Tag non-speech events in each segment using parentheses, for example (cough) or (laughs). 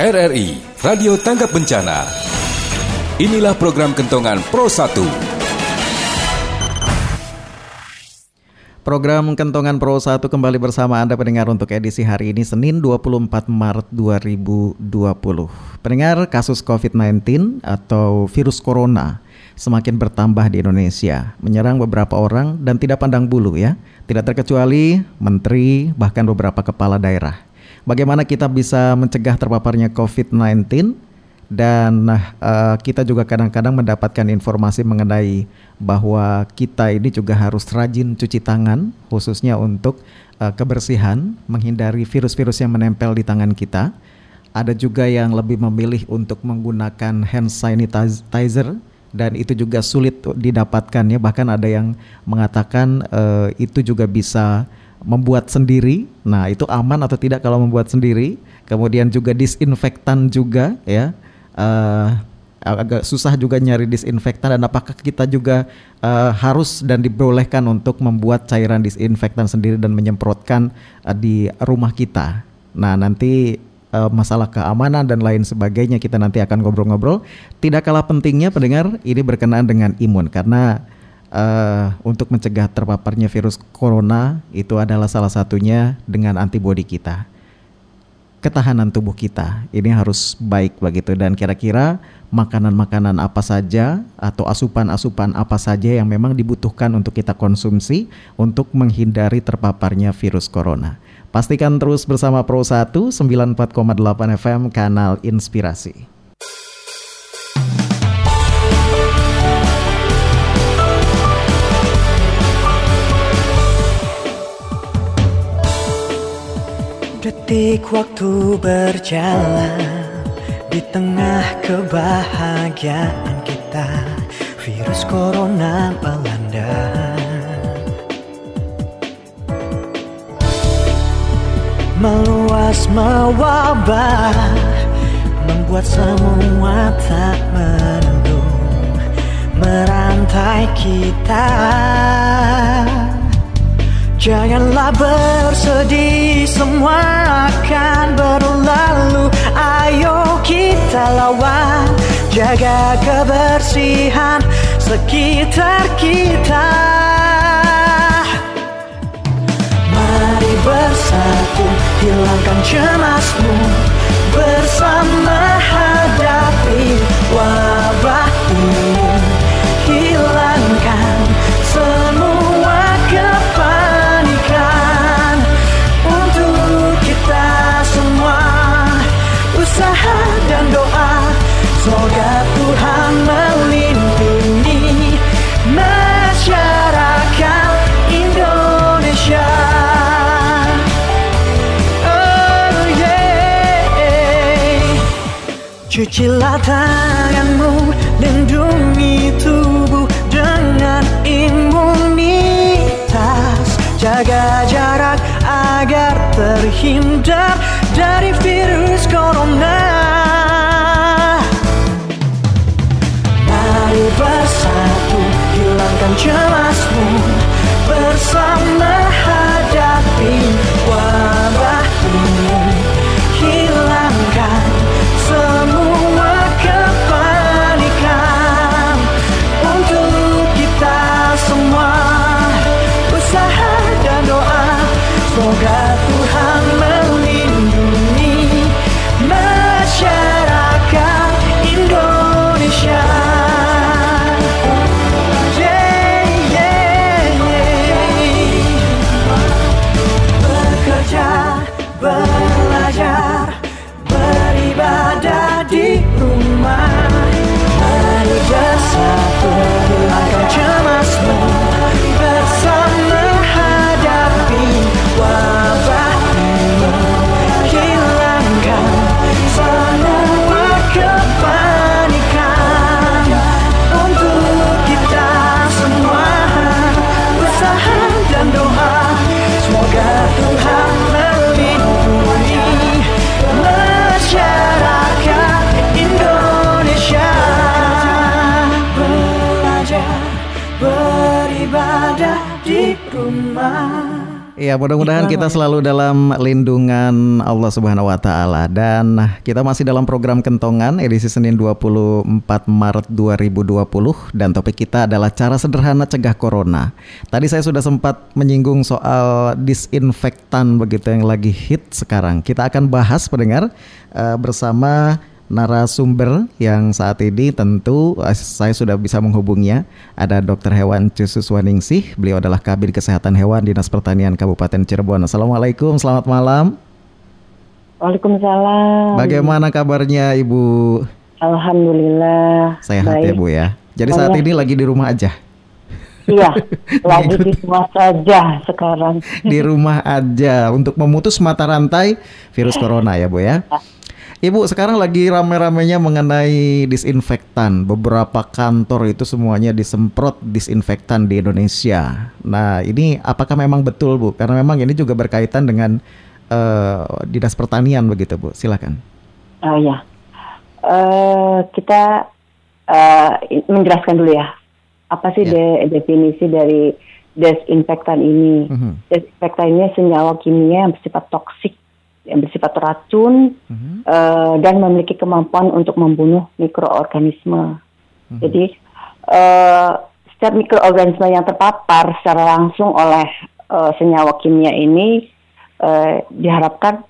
RRI Radio Tanggap Bencana. Inilah program kentongan Pro 1. Program Kentongan Pro 1 kembali bersama Anda pendengar untuk edisi hari ini Senin 24 Maret 2020. Pendengar kasus COVID-19 atau virus corona semakin bertambah di Indonesia, menyerang beberapa orang dan tidak pandang bulu ya. Tidak terkecuali menteri bahkan beberapa kepala daerah. Bagaimana kita bisa mencegah terpaparnya COVID-19 dan uh, kita juga kadang-kadang mendapatkan informasi mengenai bahwa kita ini juga harus rajin cuci tangan khususnya untuk uh, kebersihan menghindari virus-virus yang menempel di tangan kita. Ada juga yang lebih memilih untuk menggunakan hand sanitizer dan itu juga sulit didapatkan ya. Bahkan ada yang mengatakan uh, itu juga bisa membuat sendiri. Nah, itu aman atau tidak kalau membuat sendiri? Kemudian juga disinfektan juga ya. Uh, agak susah juga nyari disinfektan dan apakah kita juga uh, harus dan dibolehkan untuk membuat cairan disinfektan sendiri dan menyemprotkan uh, di rumah kita. Nah, nanti masalah keamanan dan lain sebagainya kita nanti akan ngobrol-ngobrol. Tidak kalah pentingnya pendengar ini berkenaan dengan imun karena uh, untuk mencegah terpaparnya virus corona itu adalah salah satunya dengan antibodi kita. Ketahanan tubuh kita ini harus baik begitu dan kira-kira makanan-makanan apa saja atau asupan-asupan apa saja yang memang dibutuhkan untuk kita konsumsi untuk menghindari terpaparnya virus corona. Pastikan terus bersama Pro 1 94,8 FM Kanal Inspirasi. Detik waktu berjalan di tengah kebahagiaan kita Virus corona melanda. Meluas mewabah Membuat semua tak menentu Merantai kita Janganlah bersedih semua akan berlalu. Ayo kita lawan Jaga kebersihan sekitar kita. Mari bersatu hilangkan cemasmu. Bersama hadapi wabah ini Cucilah tanganmu Lindungi tubuh dengan imunitas. Jaga jarak agar terhindar dari virus corona. Mari bersatu hilangkan cemasmu Bersama Iya, mudah-mudahan kita selalu dalam lindungan Allah Subhanahu wa taala dan kita masih dalam program Kentongan edisi Senin 24 Maret 2020 dan topik kita adalah cara sederhana cegah corona. Tadi saya sudah sempat menyinggung soal disinfektan begitu yang lagi hit sekarang. Kita akan bahas pendengar uh, bersama narasumber yang saat ini tentu eh, saya sudah bisa menghubungnya. Ada Dr. Hewan Cusus Waningsih. Beliau adalah Kabin Kesehatan Hewan Dinas Pertanian Kabupaten Cirebon. Assalamualaikum, selamat malam. Waalaikumsalam. Bagaimana kabarnya Ibu? Alhamdulillah. Sehat ya Bu ya. Jadi saat ini lagi di rumah aja. Iya, (laughs) lagi di rumah saja sekarang. di rumah aja untuk memutus mata rantai virus (laughs) corona ya Bu ya. Ibu sekarang lagi rame-ramenya mengenai disinfektan. Beberapa kantor itu semuanya disemprot disinfektan di Indonesia. Nah ini apakah memang betul Bu? Karena memang ini juga berkaitan dengan uh, dinas pertanian begitu Bu. Silakan. Oh ya, uh, kita uh, menjelaskan dulu ya. Apa sih ya. de definisi dari desinfektan ini? Mhm. -huh. Desinfektan ini senyawa kimia yang bersifat toksik yang bersifat racun uh-huh. uh, dan memiliki kemampuan untuk membunuh mikroorganisme. Uh-huh. Jadi uh, setiap mikroorganisme yang terpapar secara langsung oleh uh, senyawa kimia ini uh, diharapkan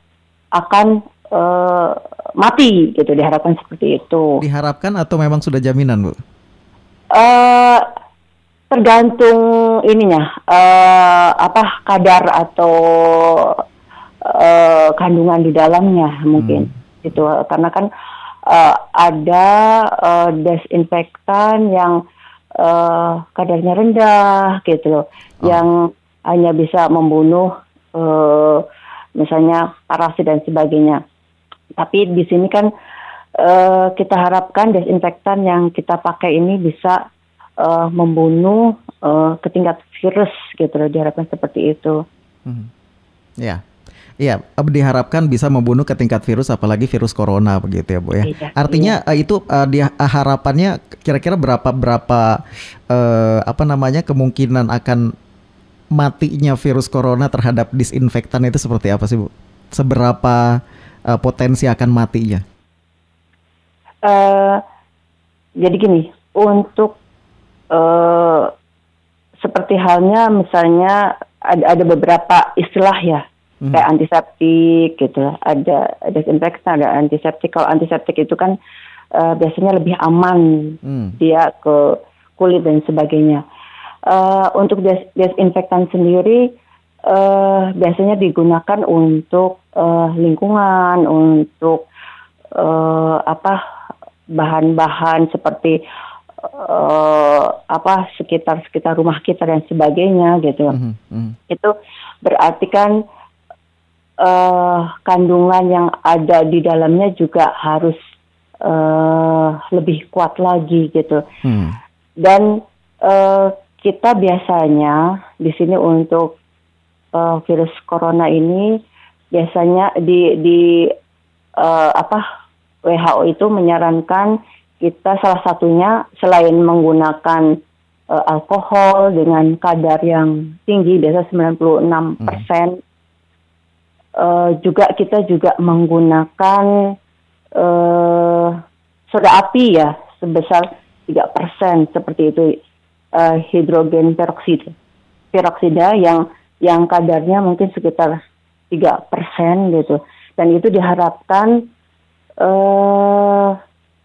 akan uh, mati, gitu. Diharapkan seperti itu. Diharapkan atau memang sudah jaminan, bu? Uh, tergantung ininya uh, apa kadar atau uh, kandungan di dalamnya mungkin hmm. itu karena kan uh, ada uh, desinfektan yang uh, kadarnya rendah gitu loh oh. yang hanya bisa membunuh uh, misalnya parasit dan sebagainya tapi di sini kan uh, kita harapkan desinfektan yang kita pakai ini bisa uh, membunuh uh, ketingkat virus gitu loh diharapkan seperti itu. Hmm. Ya, Iya, diharapkan bisa membunuh ke tingkat virus apalagi virus corona begitu ya, Bu ya. Iya, Artinya iya. itu uh, dia harapannya kira-kira berapa berapa uh, apa namanya kemungkinan akan matinya virus corona terhadap disinfektan itu seperti apa sih, Bu? Seberapa uh, potensi akan matinya? Uh, jadi gini, untuk uh, seperti halnya misalnya ada, ada beberapa istilah ya hmm. kayak antiseptik gitu ada desinfektan ada antiseptik kalau antiseptik itu kan uh, biasanya lebih aman hmm. dia ke kulit dan sebagainya uh, untuk des desinfektan sendiri uh, biasanya digunakan untuk uh, lingkungan untuk uh, apa bahan-bahan seperti uh, apa sekitar sekitar rumah kita dan sebagainya gitu mm -hmm. itu berarti kan uh, kandungan yang ada di dalamnya juga harus uh, lebih kuat lagi gitu. Hmm. Dan uh, kita biasanya di sini untuk uh, virus corona ini biasanya di di uh, apa WHO itu menyarankan kita salah satunya selain menggunakan uh, alkohol dengan kadar yang tinggi biasa 96 persen hmm uh, juga kita juga menggunakan uh, soda api ya sebesar tiga persen seperti itu uh, hidrogen peroksida peroksida yang yang kadarnya mungkin sekitar tiga persen gitu dan itu diharapkan uh,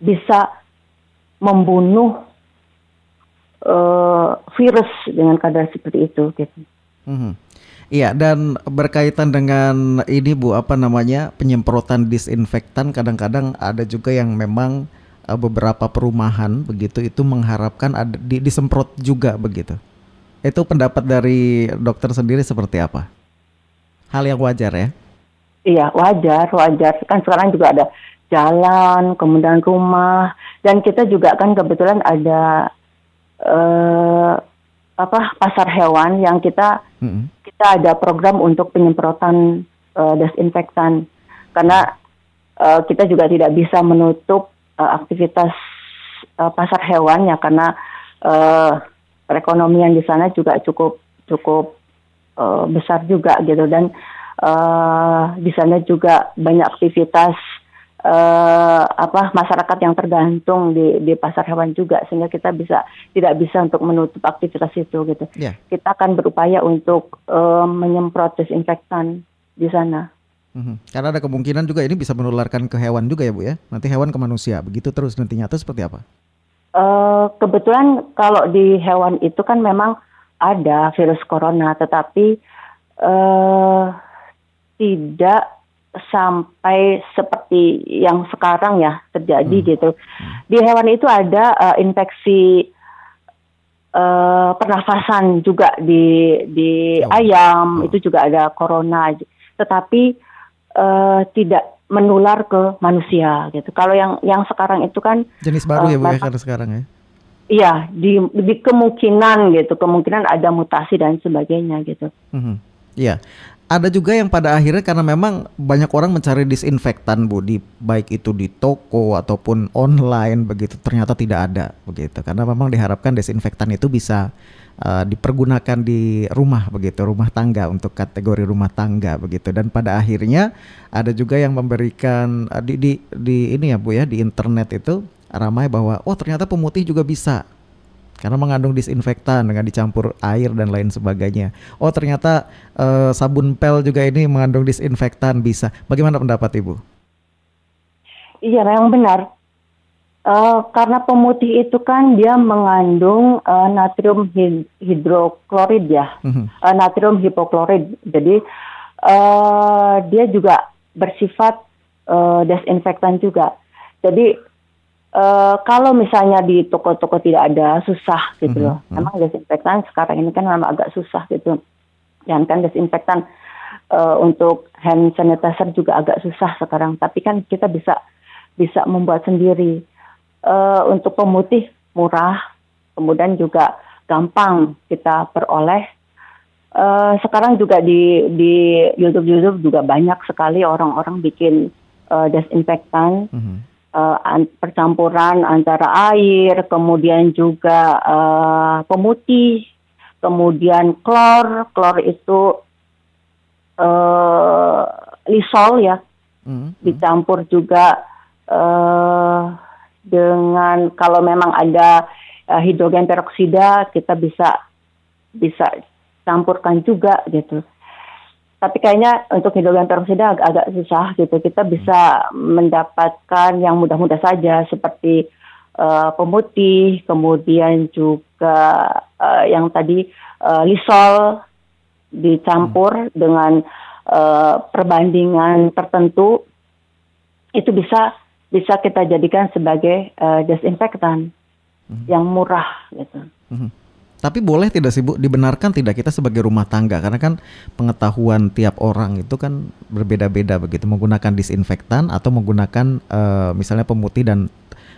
bisa membunuh uh, virus dengan kadar seperti itu gitu. Mm -hmm. Iya, dan berkaitan dengan ini Bu, apa namanya penyemprotan disinfektan, kadang-kadang ada juga yang memang uh, beberapa perumahan begitu itu mengharapkan ada di, disemprot juga begitu. Itu pendapat dari dokter sendiri seperti apa? Hal yang wajar ya? Iya, wajar, wajar. Kan sekarang juga ada jalan, kemudian rumah, dan kita juga kan kebetulan ada uh, apa pasar hewan yang kita mm -hmm kita ada program untuk penyemprotan uh, desinfektan. Karena uh, kita juga tidak bisa menutup uh, aktivitas uh, pasar hewan ya karena uh, perekonomian di sana juga cukup cukup uh, besar juga gitu. Dan uh, di sana juga banyak aktivitas uh, apa masyarakat yang tergantung di di pasar hewan juga sehingga kita bisa tidak bisa untuk menutup aktivitas itu gitu. Yeah. Kita akan berupaya untuk uh, menyemprot desinfektan di sana. Mhm. Karena ada kemungkinan juga ini bisa menularkan ke hewan juga ya Bu ya. Nanti hewan ke manusia. Begitu terus nantinya atau seperti apa? Uh, kebetulan kalau di hewan itu kan memang ada virus corona, tetapi uh, tidak sampai seperti yang sekarang ya terjadi hmm. gitu. Di hewan itu ada uh, infeksi uh, pernafasan juga di di oh. ayam, oh. itu juga ada corona. Tetapi uh, tidak menular ke manusia gitu. Kalau yang yang sekarang itu kan jenis baru uh, ya Bu ya kalau sekarang ya. Iya, di, di kemungkinan gitu, kemungkinan ada mutasi dan sebagainya gitu. Mm-hmm. Iya, ada juga yang pada akhirnya karena memang banyak orang mencari disinfektan bu, di baik itu di toko ataupun online begitu, ternyata tidak ada begitu, karena memang diharapkan disinfektan itu bisa uh, dipergunakan di rumah begitu, rumah tangga untuk kategori rumah tangga begitu. Dan pada akhirnya ada juga yang memberikan uh, di, di di ini ya Bu ya di internet itu ramai bahwa oh ternyata pemutih juga bisa karena mengandung disinfektan dengan dicampur air dan lain sebagainya. Oh ternyata uh, sabun pel juga ini mengandung disinfektan bisa. Bagaimana pendapat Ibu? Iya memang benar. Uh, karena pemutih itu kan dia mengandung uh, natrium hidroklorid ya, uh-huh. uh, natrium hipoklorid. Jadi uh, dia juga bersifat uh, desinfektan juga. Jadi uh, kalau misalnya di toko-toko tidak ada susah gitu loh. Uh-huh. Emang desinfektan sekarang ini kan memang agak susah gitu. Dan kan desinfektan uh, untuk hand sanitizer juga agak susah sekarang. Tapi kan kita bisa bisa membuat sendiri uh, untuk pemutih murah, kemudian juga gampang kita peroleh. Uh, sekarang juga di di YouTube YouTube juga banyak sekali orang-orang bikin uh, desinfektan, mm-hmm. Uh, an- percampuran antara air, kemudian juga uh, pemutih, kemudian klor, klor itu uh, lisol ya, mm-hmm. dicampur juga. Uh, dengan kalau memang ada uh, hidrogen peroksida kita bisa bisa campurkan juga gitu. Tapi kayaknya untuk hidrogen peroksida agak, agak susah gitu. Kita bisa mendapatkan yang mudah-mudah saja seperti uh, pemutih, kemudian juga uh, yang tadi uh, lisol dicampur hmm. dengan uh, perbandingan tertentu itu bisa bisa kita jadikan sebagai uh, desinfektan hmm. yang murah gitu. Hmm. Tapi boleh tidak sih Bu dibenarkan tidak kita sebagai rumah tangga karena kan pengetahuan tiap orang itu kan berbeda-beda begitu menggunakan disinfektan atau menggunakan uh, misalnya pemutih dan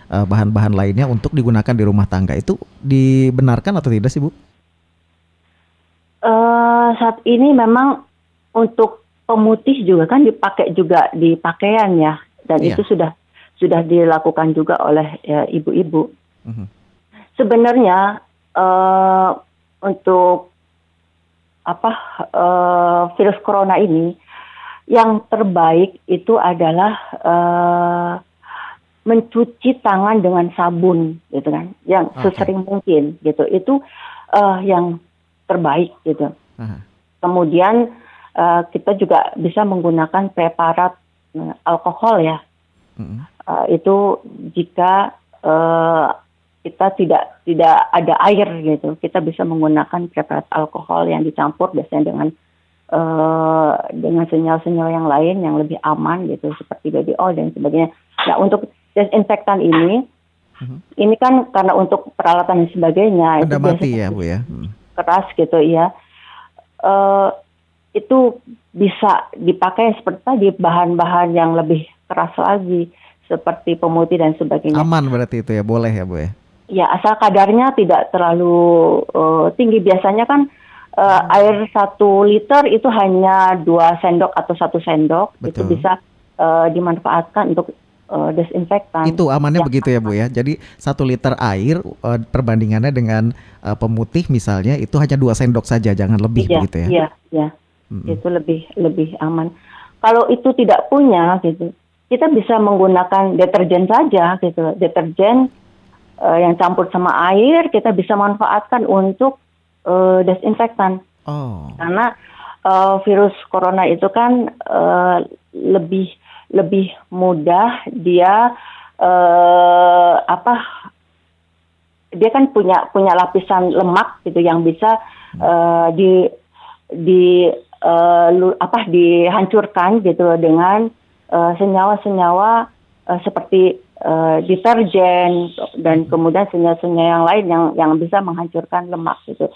eh, bahan-bahan lainnya untuk digunakan di rumah tangga itu dibenarkan atau tidak sih Bu? Uh, saat ini memang untuk pemutih juga kan dipakai juga di pakaian ya dan iya. itu sudah sudah dilakukan juga oleh ya, ibu-ibu. Mm-hmm. Sebenarnya uh, untuk apa uh, virus corona ini yang terbaik itu adalah uh, mencuci tangan dengan sabun gitu kan yang okay. sesering mungkin gitu itu uh, yang terbaik gitu uh-huh. kemudian uh, kita juga bisa menggunakan preparat uh, alkohol ya uh-huh uh, itu jika uh, kita tidak tidak ada air gitu, kita bisa menggunakan preparat alkohol yang dicampur biasanya dengan uh, dengan sinyal-sinyal yang lain yang lebih aman gitu, seperti baby oil dan sebagainya. Nah untuk desinfektan ini, uh-huh. ini kan karena untuk peralatan dan sebagainya ada itu mati ya bu ya, hmm. keras gitu ya. Uh, itu bisa dipakai seperti tadi bahan-bahan yang lebih keras lagi seperti pemutih dan sebagainya. Aman berarti itu ya, boleh ya Bu ya? Ya, asal kadarnya tidak terlalu uh, tinggi. Biasanya kan uh, air satu liter itu hanya dua sendok atau satu sendok. Betul. Itu bisa uh, dimanfaatkan untuk uh, desinfektan. Itu amannya begitu ya Bu ya. Jadi satu liter air uh, perbandingannya dengan uh, pemutih misalnya itu hanya dua sendok saja, jangan lebih iya, begitu ya. Iya, iya. Mm-hmm. Itu lebih lebih aman. Kalau itu tidak punya gitu, kita bisa menggunakan deterjen saja gitu. Deterjen uh, yang campur sama air kita bisa manfaatkan untuk uh, desinfektan. Oh. Karena uh, virus corona itu kan uh, lebih lebih mudah dia uh, apa dia kan punya punya lapisan lemak gitu yang bisa uh, di di uh, lu, apa dihancurkan gitu dengan senyawa-senyawa uh, seperti uh, deterjen dan kemudian senyawa-senyawa yang lain yang yang bisa menghancurkan lemak gitu.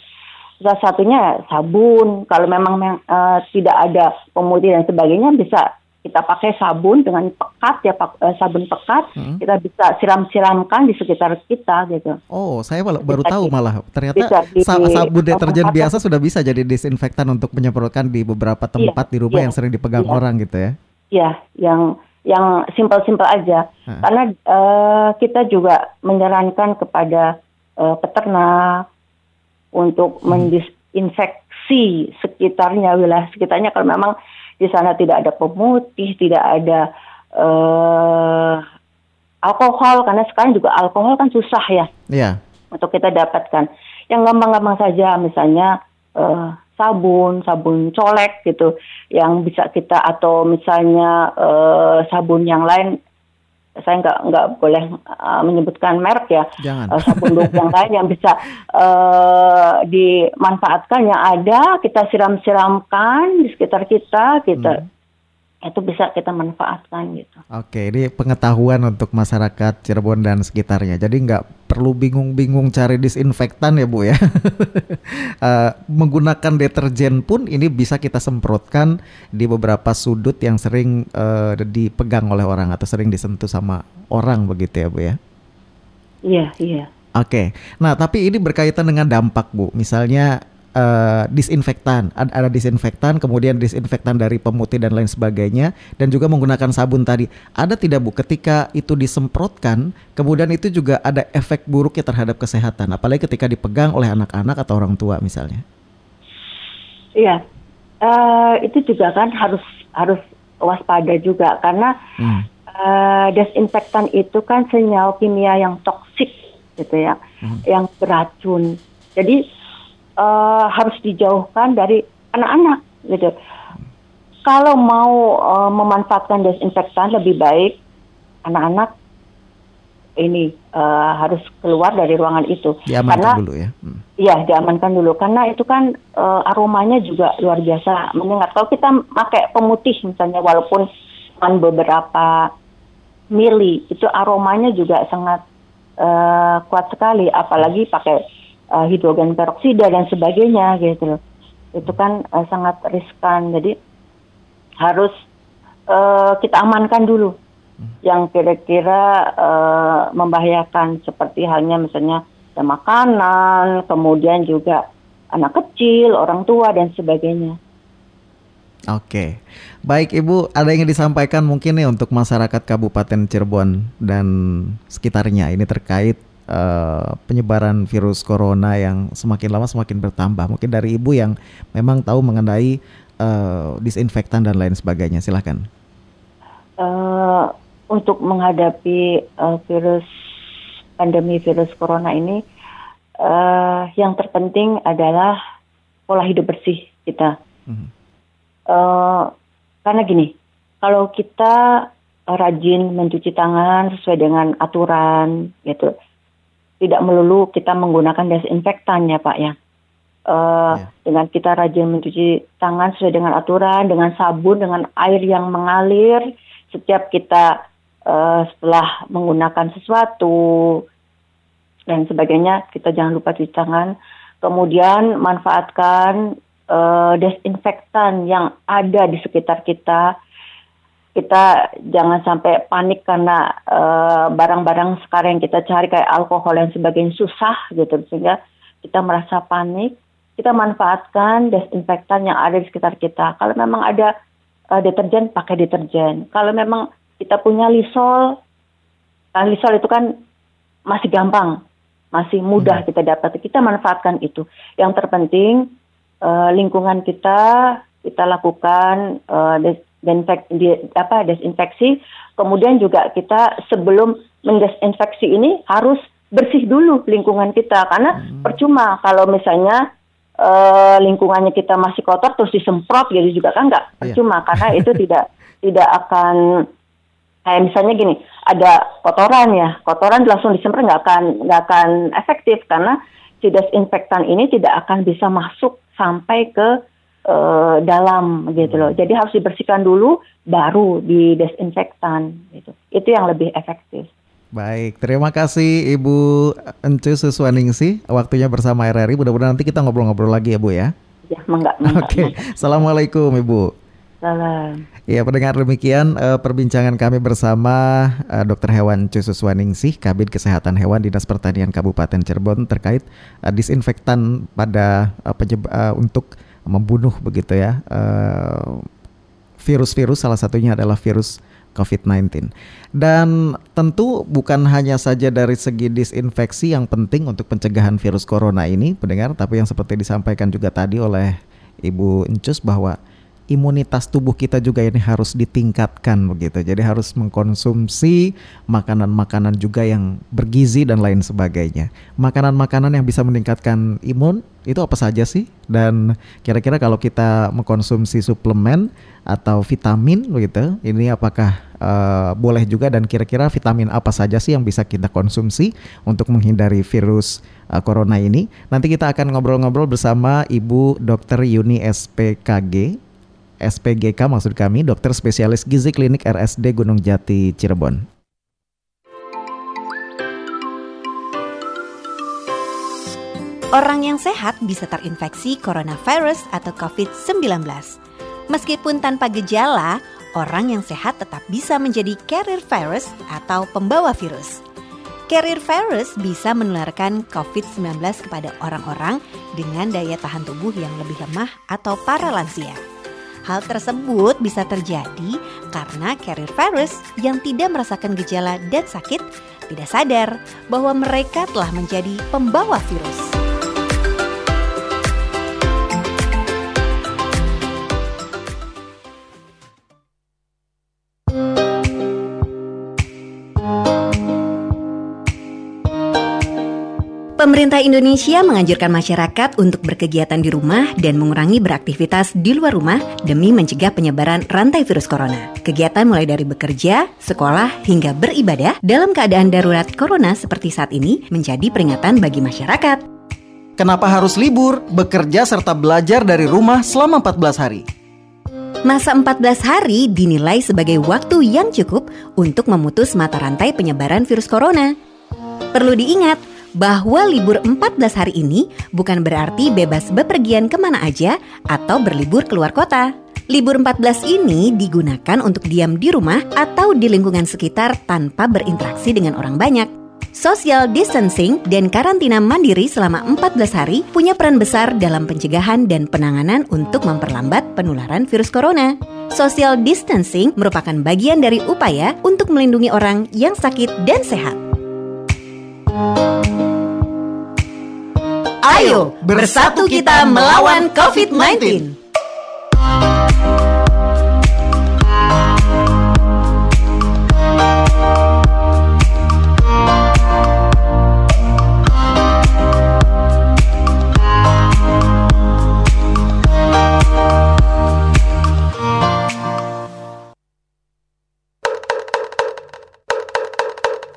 Salah satunya sabun. Kalau memang uh, tidak ada pemutih dan sebagainya bisa kita pakai sabun dengan pekat ya pak, uh, sabun pekat hmm. kita bisa siram-siramkan di sekitar kita gitu. Oh, saya malah, baru tahu malah ternyata di, sabun deterjen biasa sudah bisa jadi disinfektan untuk menyemprotkan di beberapa iya, tempat iya, di rumah iya, yang sering dipegang iya, orang gitu ya. Iya, yang yang simpel-simpel aja. Hmm. Karena uh, kita juga menyarankan kepada uh, peternak untuk hmm. mendisinfeksi sekitarnya wilayah sekitarnya kalau memang di sana tidak ada pemutih, tidak ada uh, alkohol karena sekarang juga alkohol kan susah ya. Yeah. Untuk kita dapatkan. Yang gampang-gampang saja misalnya uh, sabun, sabun colek gitu yang bisa kita atau misalnya uh, sabun yang lain saya nggak nggak boleh uh, menyebutkan merek ya Jangan. Uh, sabun bubuk yang lain yang bisa uh, dimanfaatkan yang ada kita siram-siramkan di sekitar kita kita hmm itu bisa kita manfaatkan gitu. Oke, ini pengetahuan untuk masyarakat Cirebon dan sekitarnya. Jadi nggak perlu bingung-bingung cari disinfektan ya Bu ya. uh, (laughs) menggunakan deterjen pun ini bisa kita semprotkan di beberapa sudut yang sering uh, dipegang oleh orang atau sering disentuh sama orang begitu ya Bu ya. Iya, iya. Oke, nah tapi ini berkaitan dengan dampak Bu. Misalnya uh, disinfektan, ada, ada disinfektan, kemudian disinfektan dari pemutih dan lain sebagainya, dan juga menggunakan sabun tadi. Ada tidak bu, ketika itu disemprotkan, kemudian itu juga ada efek buruknya terhadap kesehatan, apalagi ketika dipegang oleh anak-anak atau orang tua misalnya. Iya, uh, itu juga kan harus harus waspada juga karena hmm. uh, desinfektan itu kan senyawa kimia yang toksik gitu ya, hmm. yang beracun. Jadi uh, harus dijauhkan dari anak-anak gitu. Kalau mau uh, memanfaatkan desinfektan lebih baik anak-anak ini uh, harus keluar dari ruangan itu diamankan karena dulu ya. Hmm. Iya, diamankan dulu karena itu kan uh, aromanya juga luar biasa menyengat. Kalau kita pakai pemutih misalnya walaupun cuma beberapa mili itu aromanya juga sangat uh, kuat sekali apalagi pakai uh, hidrogen peroksida dan sebagainya gitu. Itu kan uh, sangat riskan. Jadi harus uh, kita amankan dulu yang kira-kira uh, membahayakan seperti halnya misalnya makanan, kemudian juga anak kecil, orang tua dan sebagainya. Oke, baik Ibu, ada yang disampaikan mungkin nih untuk masyarakat Kabupaten Cirebon dan sekitarnya ini terkait uh, penyebaran virus corona yang semakin lama semakin bertambah. Mungkin dari ibu yang memang tahu mengenai uh, disinfektan dan lain sebagainya. Silahkan. Uh, untuk menghadapi uh, virus pandemi virus corona ini, uh, yang terpenting adalah pola hidup bersih kita. Hmm. Uh, karena gini, kalau kita rajin mencuci tangan sesuai dengan aturan, gitu tidak melulu kita menggunakan desinfektan ya Pak ya. Uh, yeah. Dengan kita rajin mencuci tangan sesuai dengan aturan, dengan sabun, dengan air yang mengalir setiap kita uh, setelah menggunakan sesuatu dan sebagainya kita jangan lupa cuci tangan. Kemudian manfaatkan uh, desinfektan yang ada di sekitar kita kita jangan sampai panik karena eh, barang-barang uh, sekarang yang kita cari kayak alkohol dan sebagainya susah gitu sehingga kita merasa panik kita manfaatkan desinfektan yang ada di sekitar kita kalau memang ada uh, deterjen pakai deterjen kalau memang kita punya lisol Lalisol itu kan masih gampang, masih mudah Hmm. kita dapat. Kita manfaatkan itu. Yang terpenting eh, lingkungan kita kita lakukan eh, di- apa desinfeksi. Kemudian juga kita sebelum mendesinfeksi ini harus bersih dulu lingkungan kita karena percuma kalau misalnya eh, lingkungannya kita masih kotor terus disemprot gitu juga kan nggak Iya. percuma karena itu (laughs) tidak tidak akan kayak misalnya gini ada kotoran ya kotoran langsung disemprot nggak akan nggak akan efektif karena si desinfektan ini tidak akan bisa masuk sampai ke eh, dalam gitu loh jadi harus dibersihkan dulu baru di desinfektan gitu itu yang lebih efektif Baik, terima kasih Ibu Encu Suswaningsih waktunya bersama RRI. Mudah-mudahan nanti kita ngobrol-ngobrol lagi ya Bu ya. ya menggak Oke, Assalamualaikum Ibu. salam Ya pendengar demikian eh, perbincangan kami bersama eh, Dr. Hewan Cususwaningsih, Kabid Kesehatan Hewan Dinas Pertanian Kabupaten Cirebon terkait eh, disinfektan pada eh, penyeb- eh, untuk membunuh begitu ya eh, virus-virus salah satunya adalah virus COVID-19. Dan tentu bukan hanya saja dari segi disinfeksi yang penting untuk pencegahan virus corona ini, pendengar, tapi yang seperti disampaikan juga tadi oleh Ibu Encus bahwa imunitas tubuh kita juga ini harus ditingkatkan begitu. Jadi harus mengkonsumsi makanan-makanan juga yang bergizi dan lain sebagainya. Makanan-makanan yang bisa meningkatkan imun itu apa saja sih? Dan kira-kira kalau kita mengkonsumsi suplemen atau vitamin begitu, ini apakah eh, boleh juga dan kira-kira vitamin apa saja sih yang bisa kita konsumsi untuk menghindari virus eh, corona ini? Nanti kita akan ngobrol-ngobrol bersama Ibu Dr. Yuni SPKG SPGK maksud kami, dokter spesialis gizi klinik RSD Gunung Jati Cirebon. Orang yang sehat bisa terinfeksi coronavirus atau COVID-19. Meskipun tanpa gejala, orang yang sehat tetap bisa menjadi carrier virus atau pembawa virus. Carrier virus bisa menularkan COVID-19 kepada orang-orang dengan daya tahan tubuh yang lebih lemah atau para lansia. Hal tersebut bisa terjadi karena carrier virus yang tidak merasakan gejala dan sakit tidak sadar bahwa mereka telah menjadi pembawa virus. Pemerintah Indonesia menganjurkan masyarakat untuk berkegiatan di rumah dan mengurangi beraktivitas di luar rumah demi mencegah penyebaran rantai virus corona. Kegiatan mulai dari bekerja, sekolah, hingga beribadah dalam keadaan darurat corona seperti saat ini menjadi peringatan bagi masyarakat. Kenapa harus libur, bekerja serta belajar dari rumah selama 14 hari? Masa 14 hari dinilai sebagai waktu yang cukup untuk memutus mata rantai penyebaran virus corona. Perlu diingat bahwa libur 14 hari ini bukan berarti bebas bepergian ke mana aja atau berlibur keluar kota. Libur 14 ini digunakan untuk diam di rumah atau di lingkungan sekitar tanpa berinteraksi dengan orang banyak. Social distancing dan karantina mandiri selama 14 hari punya peran besar dalam pencegahan dan penanganan untuk memperlambat penularan virus corona. Social distancing merupakan bagian dari upaya untuk melindungi orang yang sakit dan sehat. Ayo, bersatu kita melawan COVID-19.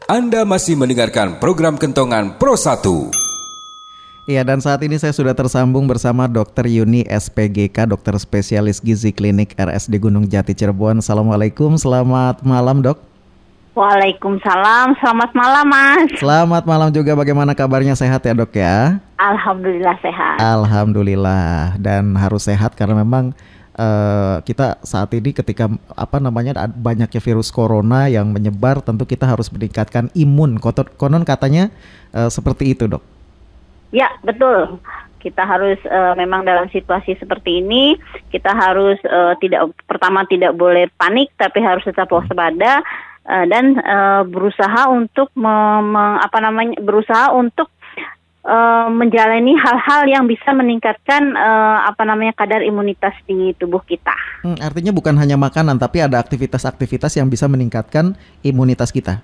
Anda masih mendengarkan program Kentongan Pro 1. Iya dan saat ini saya sudah tersambung bersama Dr. Yuni SPGK, dokter spesialis gizi klinik RSD Gunung Jati Cirebon. Assalamualaikum, selamat malam dok. Waalaikumsalam, selamat malam Mas. Selamat malam juga. Bagaimana kabarnya sehat ya dok ya? Alhamdulillah sehat. Alhamdulillah dan harus sehat karena memang eh, kita saat ini ketika apa namanya banyaknya virus corona yang menyebar, tentu kita harus meningkatkan imun. Konon katanya eh, seperti itu dok. Ya betul. Kita harus eh, memang dalam situasi seperti ini kita harus eh, tidak pertama tidak boleh panik tapi harus tetap waspada. uh, dan uh, berusaha untuk me, me, apa namanya berusaha untuk uh, menjalani hal-hal yang bisa meningkatkan uh, apa namanya kadar imunitas di tubuh kita. Hmm, artinya bukan hanya makanan tapi ada aktivitas-aktivitas yang bisa meningkatkan imunitas kita.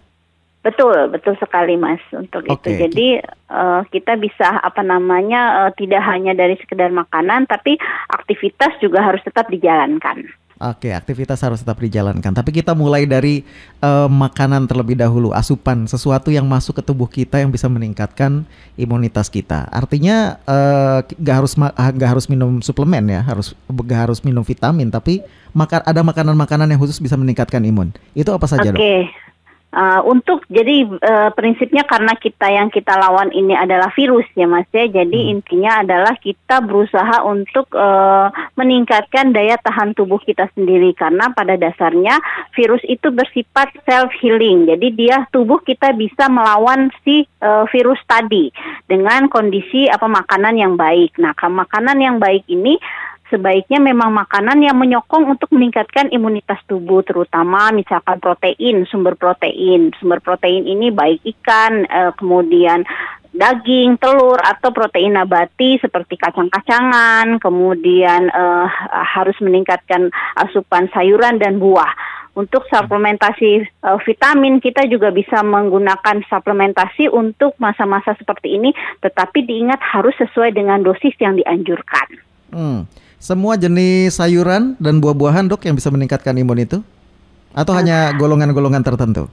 Betul, betul sekali Mas untuk okay. itu. Jadi uh, kita bisa apa namanya uh, tidak hanya dari sekedar makanan, tapi aktivitas juga harus tetap dijalankan. Oke, aktivitas harus tetap dijalankan. Tapi kita mulai dari uh, makanan terlebih dahulu, asupan sesuatu yang masuk ke tubuh kita yang bisa meningkatkan imunitas kita. Artinya nggak uh, harus nggak harus minum suplemen ya, harus nggak harus minum vitamin, tapi maka ada makanan-makanan yang khusus bisa meningkatkan imun. Itu apa saja Oke. Okay. Uh, untuk jadi uh, prinsipnya karena kita yang kita lawan ini adalah virus ya mas ya. Jadi hmm. intinya adalah kita berusaha untuk uh, meningkatkan daya tahan tubuh kita sendiri. Karena pada dasarnya virus itu bersifat self healing jadi dia tubuh kita bisa melawan si uh, virus tadi dengan kondisi apa makanan yang baik. Nah makanan yang baik ini sebaiknya memang makanan yang menyokong untuk meningkatkan imunitas tubuh terutama misalkan protein, sumber protein. Sumber protein ini baik ikan, eh, kemudian daging, telur atau protein nabati seperti kacang-kacangan, kemudian eh, harus meningkatkan asupan sayuran dan buah. Untuk suplementasi uh, vitamin kita juga bisa menggunakan suplementasi untuk masa-masa seperti ini, tetapi diingat harus sesuai dengan dosis yang dianjurkan. Hmm. Semua jenis sayuran dan buah-buahan dok yang bisa meningkatkan imun itu? Atau hanya golongan-golongan tertentu?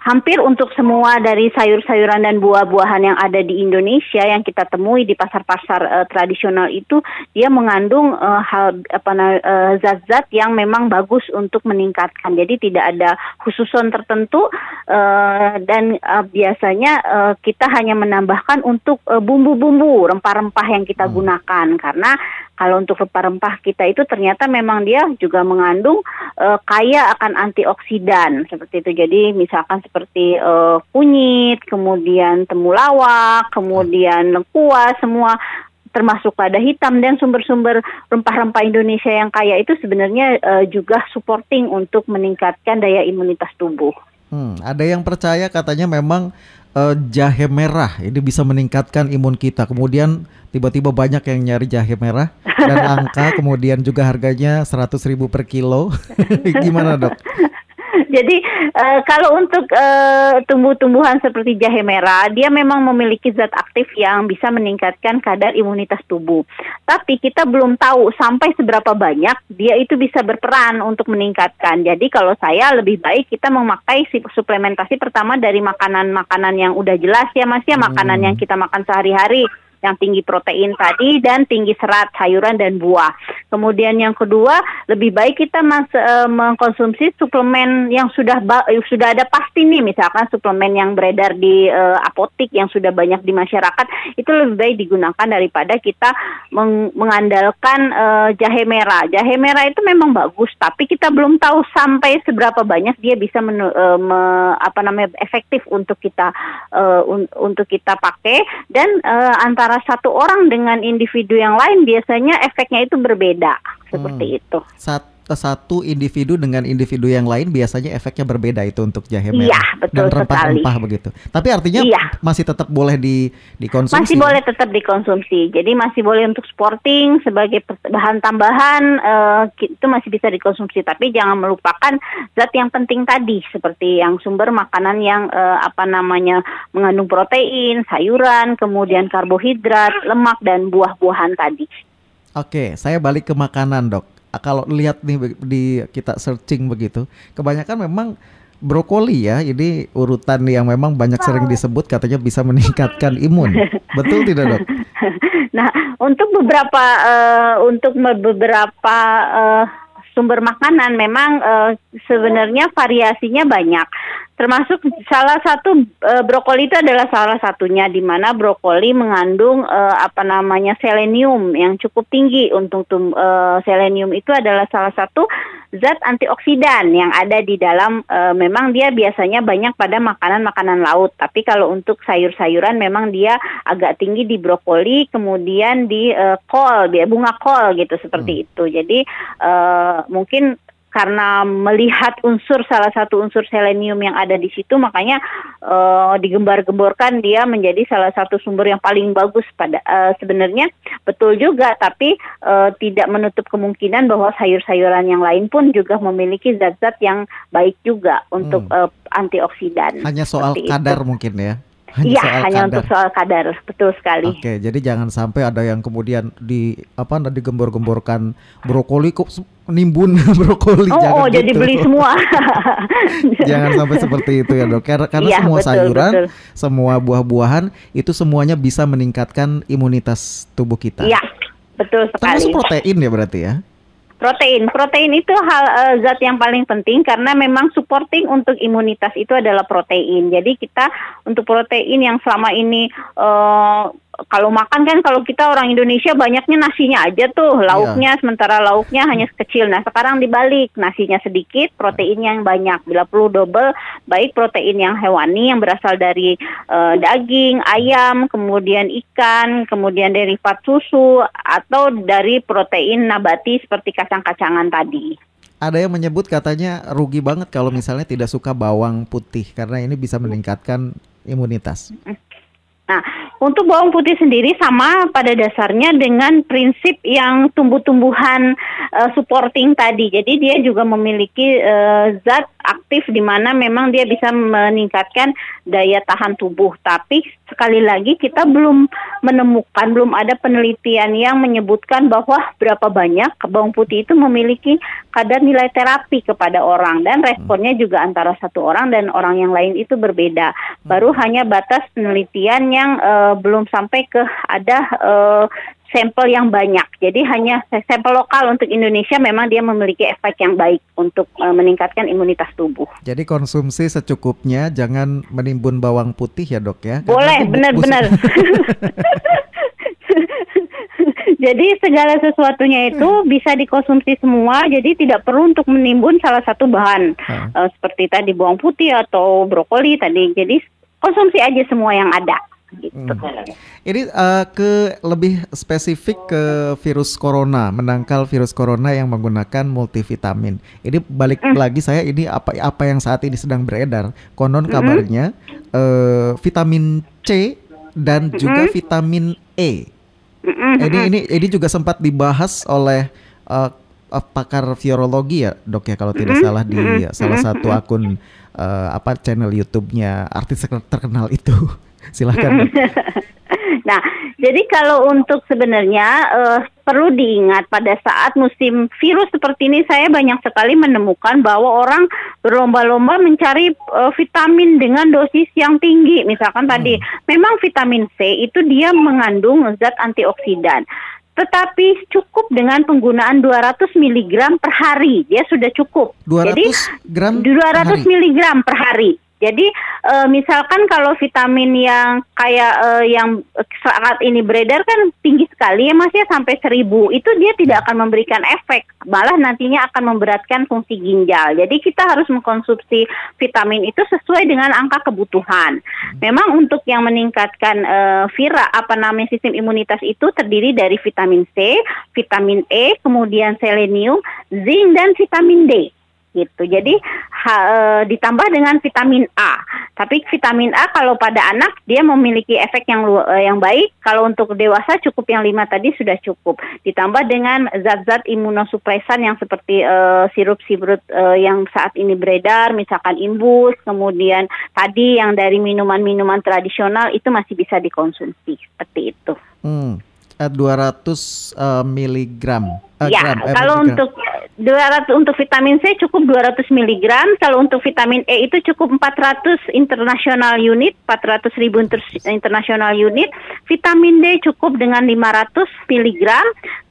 Hampir untuk semua dari sayur-sayuran dan buah-buahan yang ada di Indonesia yang kita temui di pasar-pasar uh, tradisional itu dia mengandung uh, hal apa uh, zat-zat yang memang bagus untuk meningkatkan. Jadi tidak ada khususan tertentu uh, dan uh, biasanya uh, kita hanya menambahkan untuk bumbu-bumbu, rempah-rempah yang kita hmm. gunakan karena kalau untuk rempah-rempah kita itu ternyata memang dia juga mengandung uh, kaya akan antioksidan seperti itu. Jadi misalkan seperti uh, kunyit, kemudian temulawak, kemudian lengkuas, semua termasuk lada hitam dan sumber-sumber rempah-rempah Indonesia yang kaya itu sebenarnya uh, juga supporting untuk meningkatkan daya imunitas tubuh. Hmm, ada yang percaya katanya memang uh, jahe merah ini bisa meningkatkan imun kita. Kemudian tiba-tiba banyak yang nyari jahe merah dan (laughs) angka kemudian juga harganya 100 ribu per kilo (laughs) gimana dok? (laughs) (laughs) Jadi uh, kalau untuk uh, tumbuh-tumbuhan seperti jahe merah, dia memang memiliki zat aktif yang bisa meningkatkan kadar imunitas tubuh. Tapi kita belum tahu sampai seberapa banyak dia itu bisa berperan untuk meningkatkan. Jadi kalau saya lebih baik kita memakai suplementasi pertama dari makanan-makanan yang udah jelas ya Mas ya, makanan hmm. yang kita makan sehari-hari yang tinggi protein tadi dan tinggi serat sayuran dan buah. Kemudian yang kedua, lebih baik kita mas, e, mengkonsumsi suplemen yang sudah sudah ada pasti nih, misalkan suplemen yang beredar di e, apotik yang sudah banyak di masyarakat itu lebih baik digunakan daripada kita meng, mengandalkan e, jahe merah. Jahe merah itu memang bagus, tapi kita belum tahu sampai seberapa banyak dia bisa men, e, me, apa namanya efektif untuk kita e, un, untuk kita pakai dan e, antara antara satu orang dengan individu yang lain biasanya efeknya itu berbeda seperti hmm. itu. Sat satu individu dengan individu yang lain biasanya efeknya berbeda itu untuk jahe merah iya, betul dan rempah-rempah begitu. Tapi artinya iya. masih tetap boleh di dikonsumsi. Masih boleh tetap dikonsumsi. Jadi masih boleh untuk sporting sebagai bahan tambahan uh, itu masih bisa dikonsumsi. Tapi jangan melupakan zat yang penting tadi seperti yang sumber makanan yang uh, apa namanya mengandung protein, sayuran, kemudian karbohidrat, lemak dan buah-buahan tadi. Oke, saya balik ke makanan, Dok kalau lihat nih di kita searching begitu, kebanyakan memang brokoli ya. Ini urutan yang memang banyak sering disebut katanya bisa meningkatkan imun. (laughs) Betul tidak dok? Nah untuk beberapa uh, untuk beberapa uh, sumber makanan memang uh, sebenarnya variasinya banyak termasuk salah satu uh, brokoli itu adalah salah satunya di mana brokoli mengandung uh, apa namanya selenium yang cukup tinggi. Untuk uh, selenium itu adalah salah satu zat antioksidan yang ada di dalam uh, memang dia biasanya banyak pada makanan-makanan laut. Tapi kalau untuk sayur-sayuran memang dia agak tinggi di brokoli kemudian di uh, kol bunga kol gitu seperti hmm. itu. Jadi uh, mungkin karena melihat unsur salah satu unsur selenium yang ada di situ makanya uh, digembar-gemborkan dia menjadi salah satu sumber yang paling bagus pada uh, sebenarnya betul juga tapi uh, tidak menutup kemungkinan bahwa sayur-sayuran yang lain pun juga memiliki zat-zat yang baik juga untuk hmm. uh, antioksidan. Hanya soal kadar itu. mungkin ya. Iya, hanya kadar. untuk soal kadar, betul sekali. Oke, jadi jangan sampai ada yang kemudian di apa digembor-gemborkan brokoli kok nimbun (laughs) brokoli. Oh, jangan oh gitu. jadi beli semua. (laughs) jangan sampai seperti itu ya dok, karena, karena ya, semua betul, sayuran, betul. semua buah-buahan itu semuanya bisa meningkatkan imunitas tubuh kita. Iya, betul sekali. Termasuk protein ya berarti ya. Protein, protein itu hal uh, zat yang paling penting karena memang supporting untuk imunitas itu adalah protein. Jadi kita untuk protein yang selama ini uh, kalau makan kan kalau kita orang Indonesia banyaknya nasinya aja tuh lauknya yeah. sementara lauknya hanya sekecil. Nah sekarang dibalik nasinya sedikit, proteinnya yang banyak. Bila perlu double, baik protein yang hewani yang berasal dari uh, daging, ayam, kemudian ikan, kemudian derivat susu atau dari protein nabati seperti kacang-kacangan tadi ada yang menyebut katanya rugi banget kalau misalnya tidak suka bawang putih karena ini bisa meningkatkan imunitas. Nah, untuk bawang putih sendiri sama pada dasarnya dengan prinsip yang tumbuh-tumbuhan uh, supporting tadi. Jadi dia juga memiliki uh, zat aktif di mana memang dia bisa meningkatkan daya tahan tubuh. Tapi sekali lagi kita belum menemukan, belum ada penelitian yang menyebutkan bahwa berapa banyak bawang putih itu memiliki kadar nilai terapi kepada orang. Dan responnya juga antara satu orang dan orang yang lain itu berbeda. Baru hanya batas penelitian yang uh, belum sampai ke ada uh, sampel yang banyak. Jadi hanya sampel lokal untuk Indonesia memang dia memiliki efek yang baik untuk uh, meningkatkan imunitas tubuh. Jadi konsumsi secukupnya, jangan menimbun bawang putih ya dok ya? Boleh, benar-benar. (laughs) (laughs) jadi segala sesuatunya itu bisa dikonsumsi semua, jadi tidak perlu untuk menimbun salah satu bahan hmm. uh, seperti tadi bawang putih atau brokoli tadi. Jadi konsumsi aja semua yang ada gitu. Hmm. Ini uh, ke lebih spesifik ke virus corona, menangkal virus corona yang menggunakan multivitamin. Ini balik hmm. lagi saya ini apa apa yang saat ini sedang beredar. Konon hmm. kabarnya uh, vitamin C dan hmm. juga vitamin E. Hmm. Ini ini ini juga sempat dibahas oleh uh, pakar virologi ya, Dok ya kalau tidak hmm. salah di hmm. salah satu akun uh, apa channel YouTube-nya artis terkenal itu. (laughs) Silahkan. (laughs) nah, jadi kalau untuk sebenarnya uh, perlu diingat pada saat musim virus seperti ini saya banyak sekali menemukan bahwa orang berlomba-lomba mencari uh, vitamin dengan dosis yang tinggi. Misalkan hmm. tadi memang vitamin C itu dia mengandung zat antioksidan tetapi cukup dengan penggunaan 200 mg per hari dia sudah cukup. 200 Jadi, gram 200 mg per hari. Jadi uh, misalkan kalau vitamin yang kayak uh, yang saat ini beredar kan tinggi sekali ya Mas ya sampai seribu itu dia tidak akan memberikan efek malah nantinya akan memberatkan fungsi ginjal. Jadi kita harus mengkonsumsi vitamin itu sesuai dengan angka kebutuhan. Memang untuk yang meningkatkan uh, vira apa namanya sistem imunitas itu terdiri dari vitamin C, vitamin E, kemudian selenium, zinc dan vitamin D gitu. Jadi ha, e, ditambah dengan vitamin A. Tapi vitamin A kalau pada anak dia memiliki efek yang e, yang baik. Kalau untuk dewasa cukup yang lima tadi sudah cukup. Ditambah dengan zat-zat imunosupresan yang seperti e, sirup-sirup e, yang saat ini beredar, misalkan imbus, kemudian tadi yang dari minuman-minuman tradisional itu masih bisa dikonsumsi seperti itu. Hmm. 200 uh, miligram. Uh, ya, gram, eh, kalau miligram. untuk 200 untuk vitamin C cukup 200 mg, kalau untuk vitamin E itu cukup 400 internasional unit, 400 ribu inter, internasional unit. Vitamin D cukup dengan 500 mg,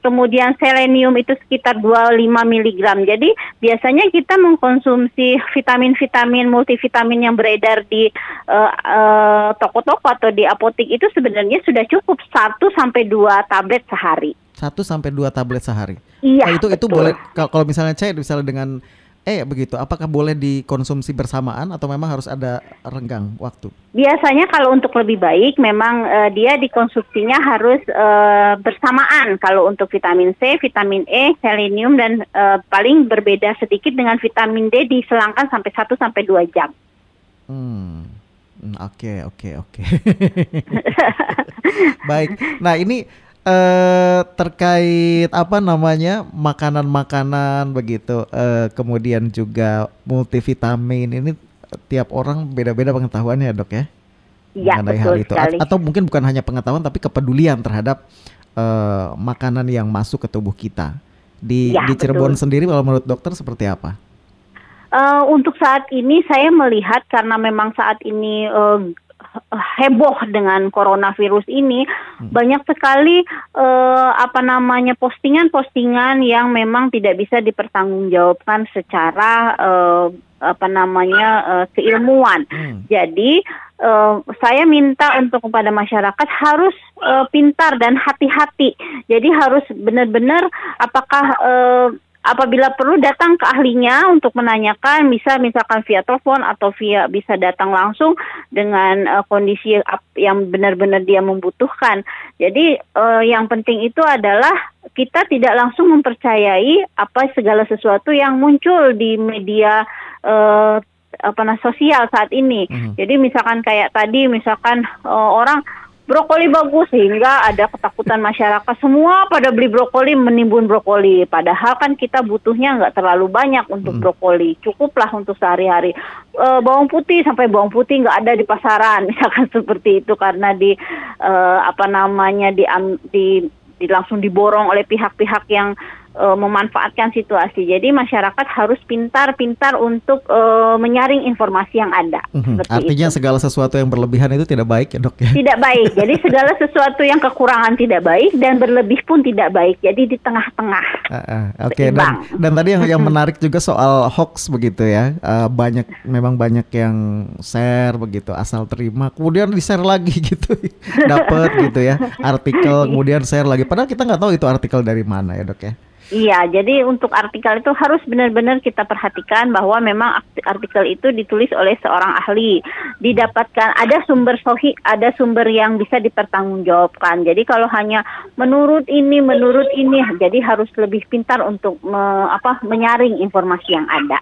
kemudian selenium itu sekitar 25 mg. Jadi biasanya kita mengkonsumsi vitamin-vitamin multivitamin yang beredar di uh, uh, toko-toko atau di apotek itu sebenarnya sudah cukup 1 sampai 2 tablet sehari. Satu sampai dua tablet sehari. Iya. Nah, itu betul. itu boleh kalau misalnya cair misalnya dengan E begitu. Apakah boleh dikonsumsi bersamaan atau memang harus ada renggang waktu? Biasanya kalau untuk lebih baik memang uh, dia dikonsumsinya harus uh, bersamaan kalau untuk vitamin C, vitamin E, selenium dan uh, paling berbeda sedikit dengan vitamin D diselangkan sampai 1 sampai 2 jam. Hmm. hmm oke, oke, oke. (laughs) (laughs) Baik. Nah, ini eh terkait apa namanya makanan-makanan begitu eh, kemudian juga multivitamin ini tiap orang beda-beda pengetahuannya dok ya Iya betul hal itu sekali. atau mungkin bukan hanya pengetahuan tapi kepedulian terhadap eh, makanan yang masuk ke tubuh kita di ya, di Cirebon betul. sendiri kalau menurut dokter seperti apa? Uh, untuk saat ini saya melihat karena memang saat ini uh, heboh dengan coronavirus ini hmm. banyak sekali uh, apa namanya postingan-postingan yang memang tidak bisa dipertanggungjawabkan secara uh, apa namanya uh, keilmuan. Hmm. Jadi uh, saya minta untuk kepada masyarakat harus uh, pintar dan hati-hati. Jadi harus benar-benar apakah uh, apabila perlu datang ke ahlinya untuk menanyakan bisa misalkan via telepon atau via bisa datang langsung dengan uh, kondisi yang benar-benar dia membutuhkan. Jadi uh, yang penting itu adalah kita tidak langsung mempercayai apa segala sesuatu yang muncul di media uh, apa nah sosial saat ini. Mm -hmm. Jadi misalkan kayak tadi misalkan uh, orang brokoli bagus sehingga ada ketakutan masyarakat. Semua pada beli brokoli menimbun brokoli. Padahal kan kita butuhnya nggak terlalu banyak untuk hmm. brokoli. Cukuplah untuk sehari-hari. E, bawang putih sampai bawang putih nggak ada di pasaran. (laughs) Misalkan seperti itu karena di e, apa namanya di, di di langsung diborong oleh pihak-pihak yang uh, memanfaatkan situasi. Jadi masyarakat harus pintar-pintar untuk uh, menyaring informasi yang ada. Mm-hmm. Artinya itu. segala sesuatu yang berlebihan itu tidak baik ya dok ya? Tidak baik. Jadi segala sesuatu yang kekurangan tidak baik dan berlebih pun tidak baik. Jadi di tengah-tengah. Uh, uh, Oke. Okay. Dan, dan tadi yang yang menarik juga soal hoax begitu ya. Uh, banyak memang banyak yang share begitu asal terima kemudian di share lagi (laughs) gitu dapat gitu ya artikel kemudian share lagi padahal kita nggak tahu itu artikel dari mana ya dok ya Iya, jadi untuk artikel itu harus benar-benar kita perhatikan bahwa memang artikel itu ditulis oleh seorang ahli, didapatkan ada sumber sohi, ada sumber yang bisa dipertanggungjawabkan. Jadi kalau hanya menurut ini, menurut ini, jadi harus lebih pintar untuk me, apa menyaring informasi yang ada.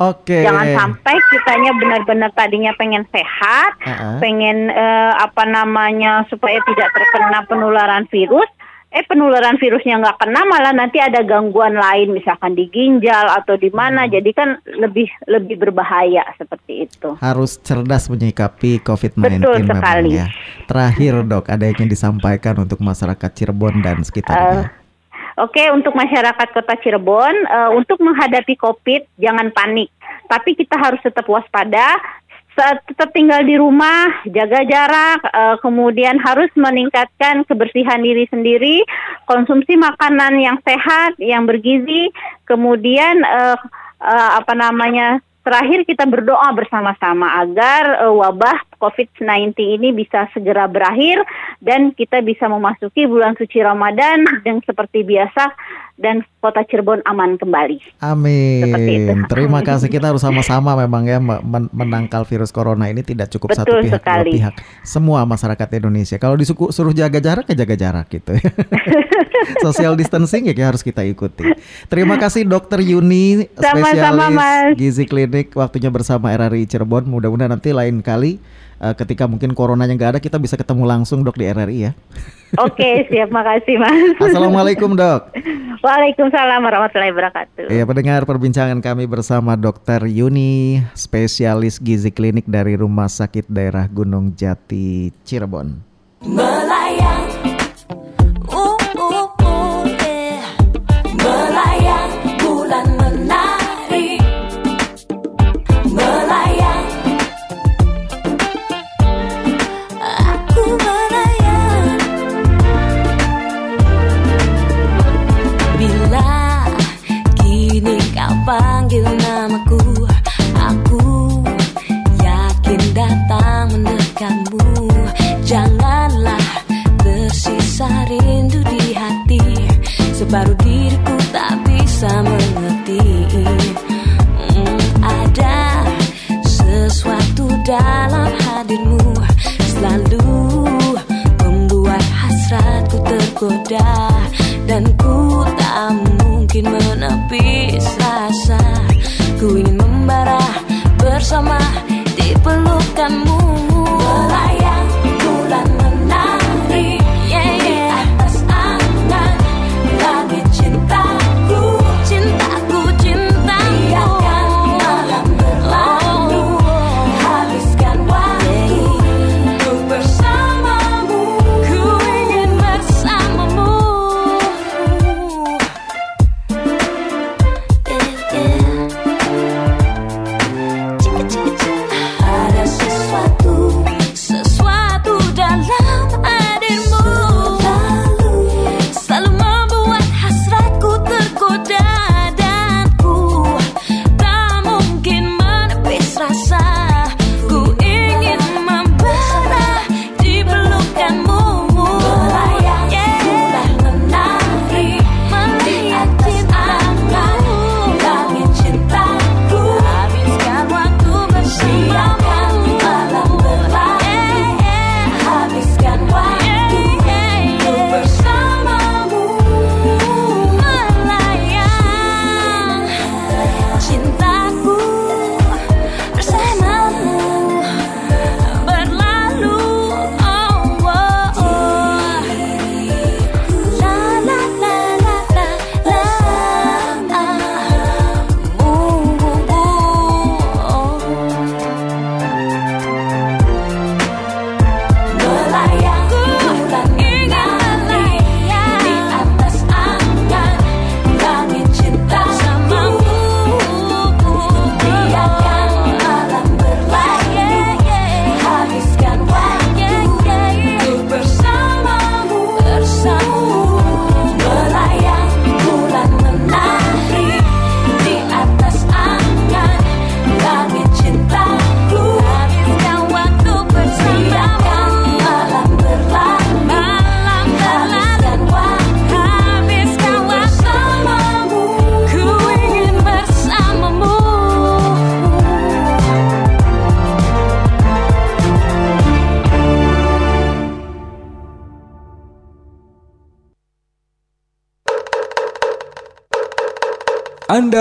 Oke. Okay. Jangan sampai kitanya benar-benar tadinya pengen sehat, uh -uh. pengen uh, apa namanya supaya tidak terkena penularan virus, eh penularan virusnya nggak kena malah nanti ada gangguan lain misalkan di ginjal atau di mana. Hmm. jadi kan lebih lebih berbahaya seperti itu. Harus cerdas menyikapi COVID-19 betul sekali. ya. Terakhir dok ada yang ingin disampaikan untuk masyarakat Cirebon dan sekitarnya? Uh, Oke, okay, untuk masyarakat Kota Cirebon, uh, untuk menghadapi COVID, jangan panik. Tapi kita harus tetap waspada, saat tetap tinggal di rumah, jaga jarak, uh, kemudian harus meningkatkan kebersihan diri sendiri, konsumsi makanan yang sehat, yang bergizi, kemudian uh, uh, apa namanya terakhir kita berdoa bersama-sama agar wabah COVID-19 ini bisa segera berakhir dan kita bisa memasuki bulan suci Ramadan dan seperti biasa dan kota Cirebon aman kembali. Amin. Terima (laughs) kasih kita harus sama-sama memang ya men menangkal virus corona ini tidak cukup Betul satu pihak sekali. dua pihak. Semua masyarakat Indonesia. Kalau disuruh jaga jarak ya jaga jarak gitu ya. (laughs) Social distancing ya harus kita ikuti. Terima kasih Dokter Yuni spesialis gizi klinik waktunya bersama RRI Cirebon. Mudah-mudahan nanti lain kali uh, ketika mungkin coronanya nggak ada kita bisa ketemu langsung dok di RRI ya. Oke, siap makasih Mas. Assalamualaikum dok. Waalaikumsalam warahmatullahi wabarakatuh. Ya, pendengar perbincangan kami bersama Dr. Yuni, spesialis gizi klinik dari Rumah Sakit Daerah Gunung Jati, Cirebon. Melayang hadirmu selalu membuat hasratku tergoda dan ku tak mungkin menepis rasa. Ku ingin membara bersama di pelukanmu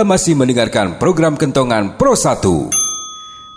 Masih mendengarkan program Kentongan Pro 1.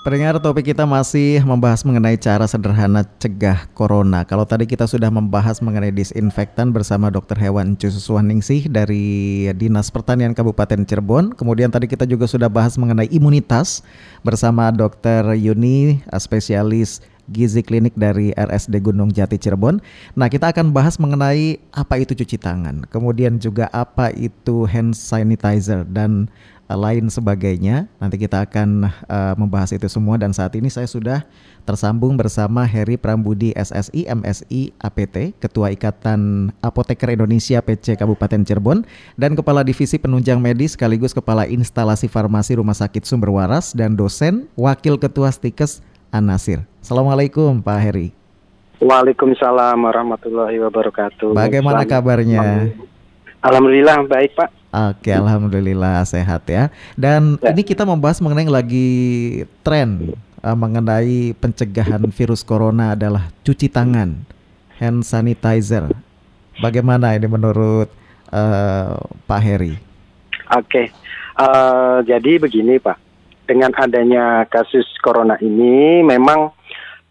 Pendengar topik kita masih membahas mengenai cara sederhana cegah corona. Kalau tadi kita sudah membahas mengenai disinfektan bersama Dr. Hewan Cususuaningsih dari Dinas Pertanian Kabupaten Cirebon. Kemudian tadi kita juga sudah bahas mengenai imunitas bersama Dr. Yuni, spesialis gizi klinik dari RSD Gunung Jati Cirebon. Nah, kita akan bahas mengenai apa itu cuci tangan, kemudian juga apa itu hand sanitizer dan uh, lain sebagainya. Nanti kita akan uh, membahas itu semua dan saat ini saya sudah tersambung bersama Heri Prambudi SSI MSI APT, Ketua Ikatan Apoteker Indonesia PC Kabupaten Cirebon dan Kepala Divisi Penunjang Medis sekaligus Kepala Instalasi Farmasi Rumah Sakit Sumber Waras dan dosen Wakil Ketua Stikes Anasir. Assalamualaikum Pak Heri. Waalaikumsalam warahmatullahi wabarakatuh. Bagaimana Selamat kabarnya? Alhamdulillah baik Pak. Oke, alhamdulillah sehat ya. Dan Ya. ini kita membahas mengenai lagi tren uh, mengenai pencegahan virus corona adalah cuci tangan, hand sanitizer. Bagaimana ini menurut uh, Pak Heri? Oke, Eh, jadi begini Pak, dengan adanya kasus corona ini memang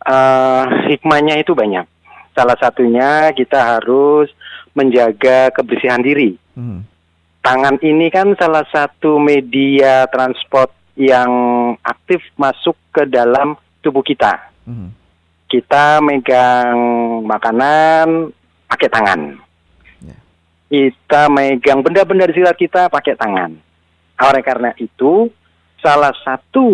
eh, hikmahnya itu banyak. Salah satunya kita harus menjaga kebersihan diri. Hmm. Tangan ini kan salah satu media transport yang aktif masuk ke dalam tubuh kita. Hmm. Kita megang makanan pakai tangan. Ya. Kita megang benda-benda di sekitar kita pakai tangan. Oleh karena itu, salah satu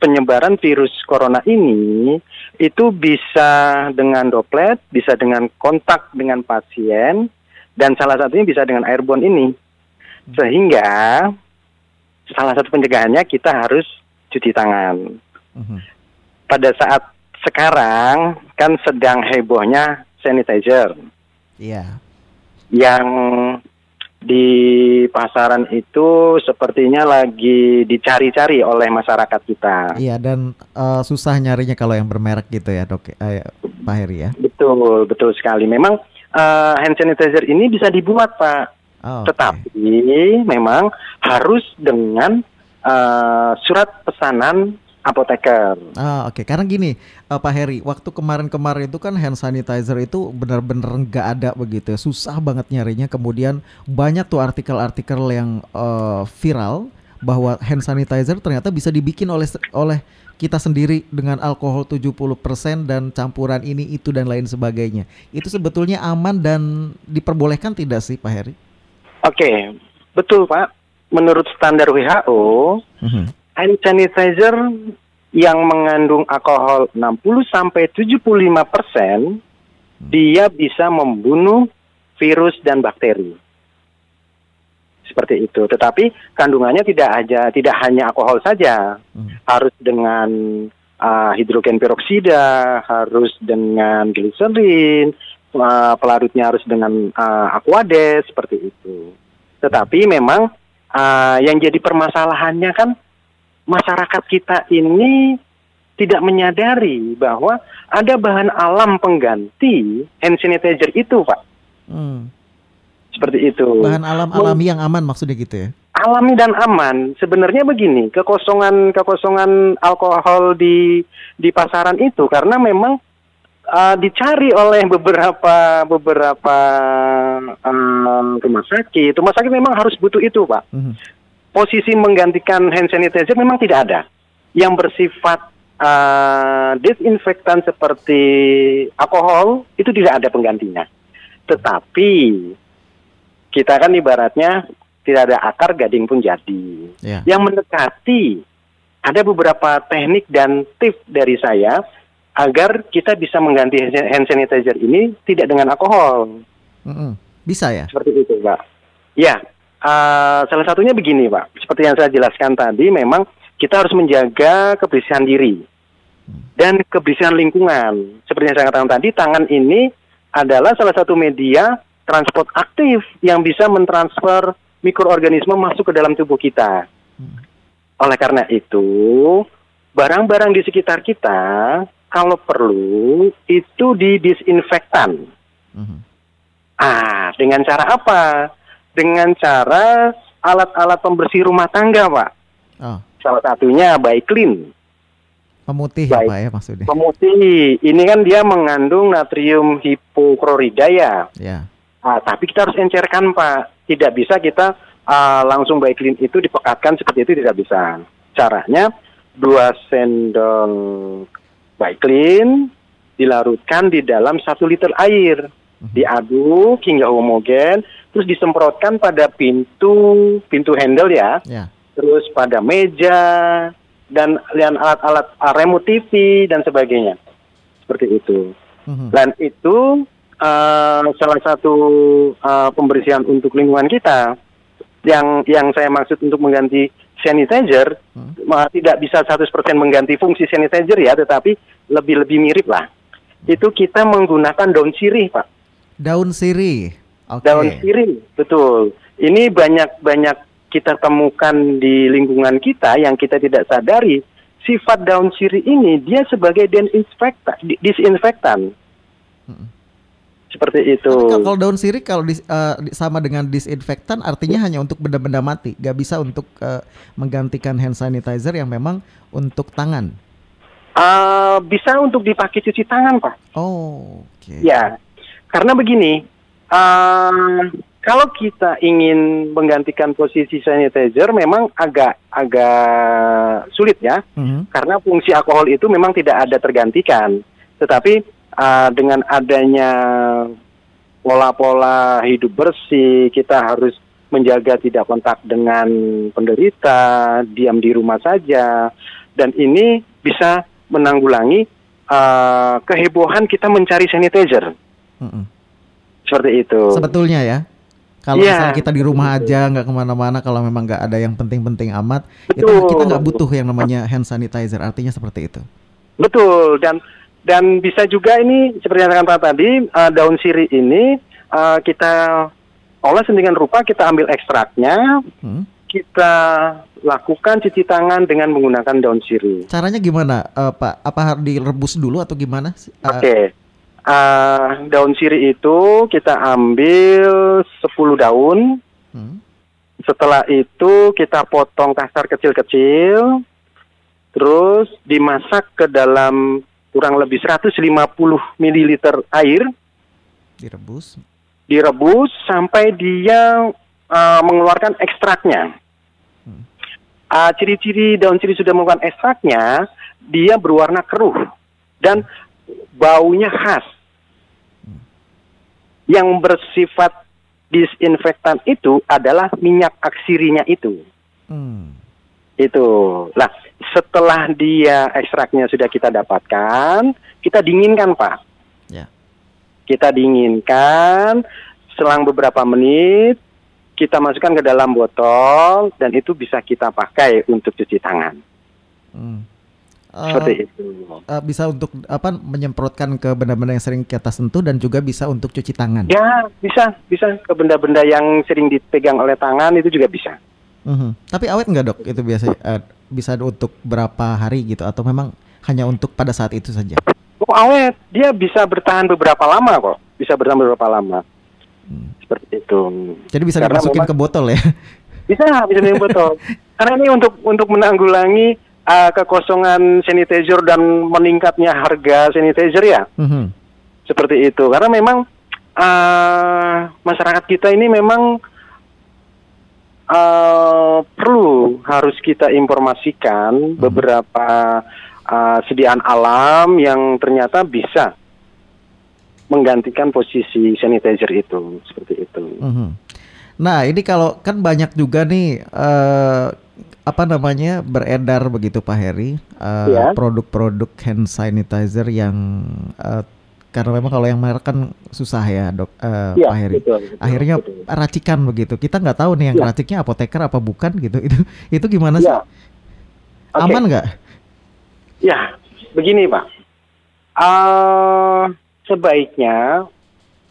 penyebaran virus corona ini itu bisa dengan droplet, bisa dengan kontak dengan pasien, dan salah satunya bisa dengan airborne ini. Sehingga salah satu pencegahannya kita harus cuci tangan. Mhm. Pada saat sekarang kan sedang hebohnya sanitizer Iya. yang di pasaran itu sepertinya lagi dicari-cari oleh masyarakat kita. Iya dan eh, susah nyarinya kalau yang bermerek gitu ya dok, eh, Pak Heri ya. Betul, betul sekali. Memang eh, hand sanitizer ini bisa dibuat, Pak. Oh. Tetapi memang harus dengan eh, surat pesanan apoteker. Ah oke karena gini eh, Pak Heri waktu kemarin-kemarin itu kan hand sanitizer itu benar-benar nggak ada begitu ya. susah banget nyarinya kemudian banyak tuh artikel-artikel yang eh, viral bahwa hand sanitizer ternyata bisa dibikin oleh oleh kita sendiri dengan alkohol 70% dan campuran ini itu dan lain sebagainya. Itu sebetulnya aman dan diperbolehkan tidak sih Pak Heri? Oke, betul Pak. Menurut standar WHO, hand sanitizer yang mengandung alkohol 60 sampai 75 persen, dia bisa membunuh virus dan bakteri. Seperti itu. Tetapi kandungannya tidak aja tidak hanya alkohol saja, harus dengan uh, hidrogen peroksida, harus dengan gliserin, uh, pelarutnya harus dengan uh, aquades seperti itu. Tetapi memang uh, yang jadi permasalahannya kan masyarakat kita ini tidak menyadari bahwa ada bahan alam pengganti hand sanitizer itu, Pak. Hmm. Seperti itu. Bahan alam alami yang aman maksudnya gitu ya? Alami dan aman. Sebenarnya begini, kekosongan kekosongan alkohol di di pasaran itu karena memang uh, dicari oleh beberapa beberapa um, rumah sakit. Rumah sakit memang harus butuh itu, Pak. Mhm. Posisi menggantikan hand sanitizer memang tidak ada. Yang bersifat uh, disinfektan seperti alkohol itu tidak ada penggantinya. Tetapi kita kan ibaratnya tidak ada akar gading pun jadi. Ya. Yang mendekati ada beberapa teknik dan tips dari saya agar kita bisa mengganti hand sanitizer ini tidak dengan alkohol. Mm-mm. Bisa ya? Seperti itu, Pak. Ya, eh, salah satunya begini, Pak. Seperti yang saya jelaskan tadi, memang kita harus menjaga kebersihan diri dan kebersihan lingkungan. Seperti yang saya katakan tadi, tangan ini adalah salah satu media transport aktif yang bisa mentransfer mikroorganisme masuk ke dalam tubuh kita. Oleh karena itu, barang-barang di sekitar kita kalau perlu itu didisinfektan. Mhm. Ah, dengan cara apa? Dengan cara alat-alat pembersih rumah tangga, Pak. Oh, Salah satunya baik clean. pemutih ya. Pak ya maksudnya? Pemutih, ini kan dia mengandung natrium hipoklorida ya. Ya. Ah, tapi kita harus encerkan, Pak. Tidak bisa kita ah, langsung baik clean itu dipekatkan seperti itu tidak bisa. Caranya dua sendok baik clean dilarutkan di dalam satu liter air, diaduk hingga homogen, terus disemprotkan pada pintu pintu handle ya, Ya. terus pada meja dan dan alat-alat ah, remote TV dan sebagainya, seperti itu. Mhm. Dan itu eh, salah satu eh, pembersihan untuk lingkungan kita. Yang yang saya maksud untuk mengganti sanitizer ma- tidak bisa 100% mengganti fungsi sanitizer ya, tetapi lebih-lebih mirip lah. Itu kita menggunakan daun sirih, Pak. Daun sirih. Oke. Daun sirih, betul. Ini banyak-banyak kita temukan di lingkungan kita yang kita tidak sadari. Sifat daun sirih ini dia sebagai disinfektan, disinfektan. Seperti itu. Tapi kalau- daun sirih kalau dis- di- sama dengan disinfektan artinya hanya untuk benda-benda mati, nggak bisa untuk eh, menggantikan hand sanitizer yang memang untuk tangan. Eh, bisa untuk dipakai cuci tangan, Pak. Oh, oke. Ya, karena begini, eh, kalau kita ingin menggantikan posisi sanitizer, memang agak agak sulit ya, Mhm. karena fungsi alkohol itu memang tidak ada tergantikan. Tetapi eh, dengan adanya pola-pola hidup bersih, kita harus menjaga tidak kontak dengan penderita, diam di rumah saja, dan ini bisa menanggulangi eh, kehebohan kita mencari sanitizer. Mhm. Seperti itu. Sebetulnya ya. Kalau Iya. misalnya kita di rumah aja nggak ke mana-mana, kalau memang nggak ada yang penting-penting amat, itu Betul. kita nggak butuh yang namanya hand sanitizer. Artinya seperti itu. Betul dan dan bisa juga ini seperti yang saya katakan tadi eh, daun sirih ini eh, kita olah sedemikian rupa kita ambil ekstraknya, Hmm. kita lakukan cuci tangan dengan menggunakan daun sirih. Caranya gimana, eh, Pak? Apa harus direbus dulu atau gimana? Eh, Oke. Ah, daun sirih itu kita ambil 10 daun. hmm. Setelah itu kita potong kasar kecil-kecil. Terus dimasak ke dalam kurang lebih 150 ml air. Direbus. Direbus sampai dia ah, mengeluarkan ekstraknya. Ah, ciri-ciri daun sirih sudah mengeluarkan ekstraknya, dia berwarna keruh dan baunya khas. Yang bersifat disinfektan itu adalah minyak aksirinya itu. Hmm. Itu. Nah, setelah dia ekstraknya sudah kita dapatkan, kita dinginkan, Pak. Ya. Kita dinginkan selang beberapa menit, kita masukkan ke dalam botol dan itu bisa kita pakai untuk cuci tangan. Hmm. Seperti itu. Eh, bisa untuk apa menyemprotkan ke benda-benda yang sering kita sentuh dan juga bisa untuk cuci tangan. Ya, bisa, bisa ke benda-benda yang sering dipegang oleh tangan itu juga bisa. Mhm. Tapi awet nggak dok? Itu biasa eh, bisa untuk berapa hari gitu atau memang hanya untuk pada saat itu saja? Oh, awet, dia bisa bertahan beberapa lama kok. Bisa bertahan beberapa lama. Seperti itu. Jadi bisa Karena dimasukin memang- ke botol ya? Bisa, bisa dengan botol. (laughs) Karena ini untuk untuk menanggulangi uh, kekosongan sanitizer dan meningkatnya harga sanitizer ya. Mhm. Seperti itu. Karena memang uh, masyarakat kita ini memang uh, perlu harus kita informasikan beberapa uh, sediaan alam yang ternyata bisa menggantikan posisi sanitizer itu seperti itu. Mhm. Nah ini kalau kan banyak juga nih eh, apa namanya beredar begitu Pak Heri eh, Ya. produk-produk hand sanitizer yang eh, karena memang kalau yang merek kan susah ya dok eh, Iya, Pak Heri. betul, betul, Akhirnya betul. racikan begitu. Kita nggak tahu nih yang Ya. raciknya apoteker apa bukan gitu. (laughs) Itu itu gimana sih? Ya. Oke. Aman nggak? Ya, begini Pak. Eh, sebaiknya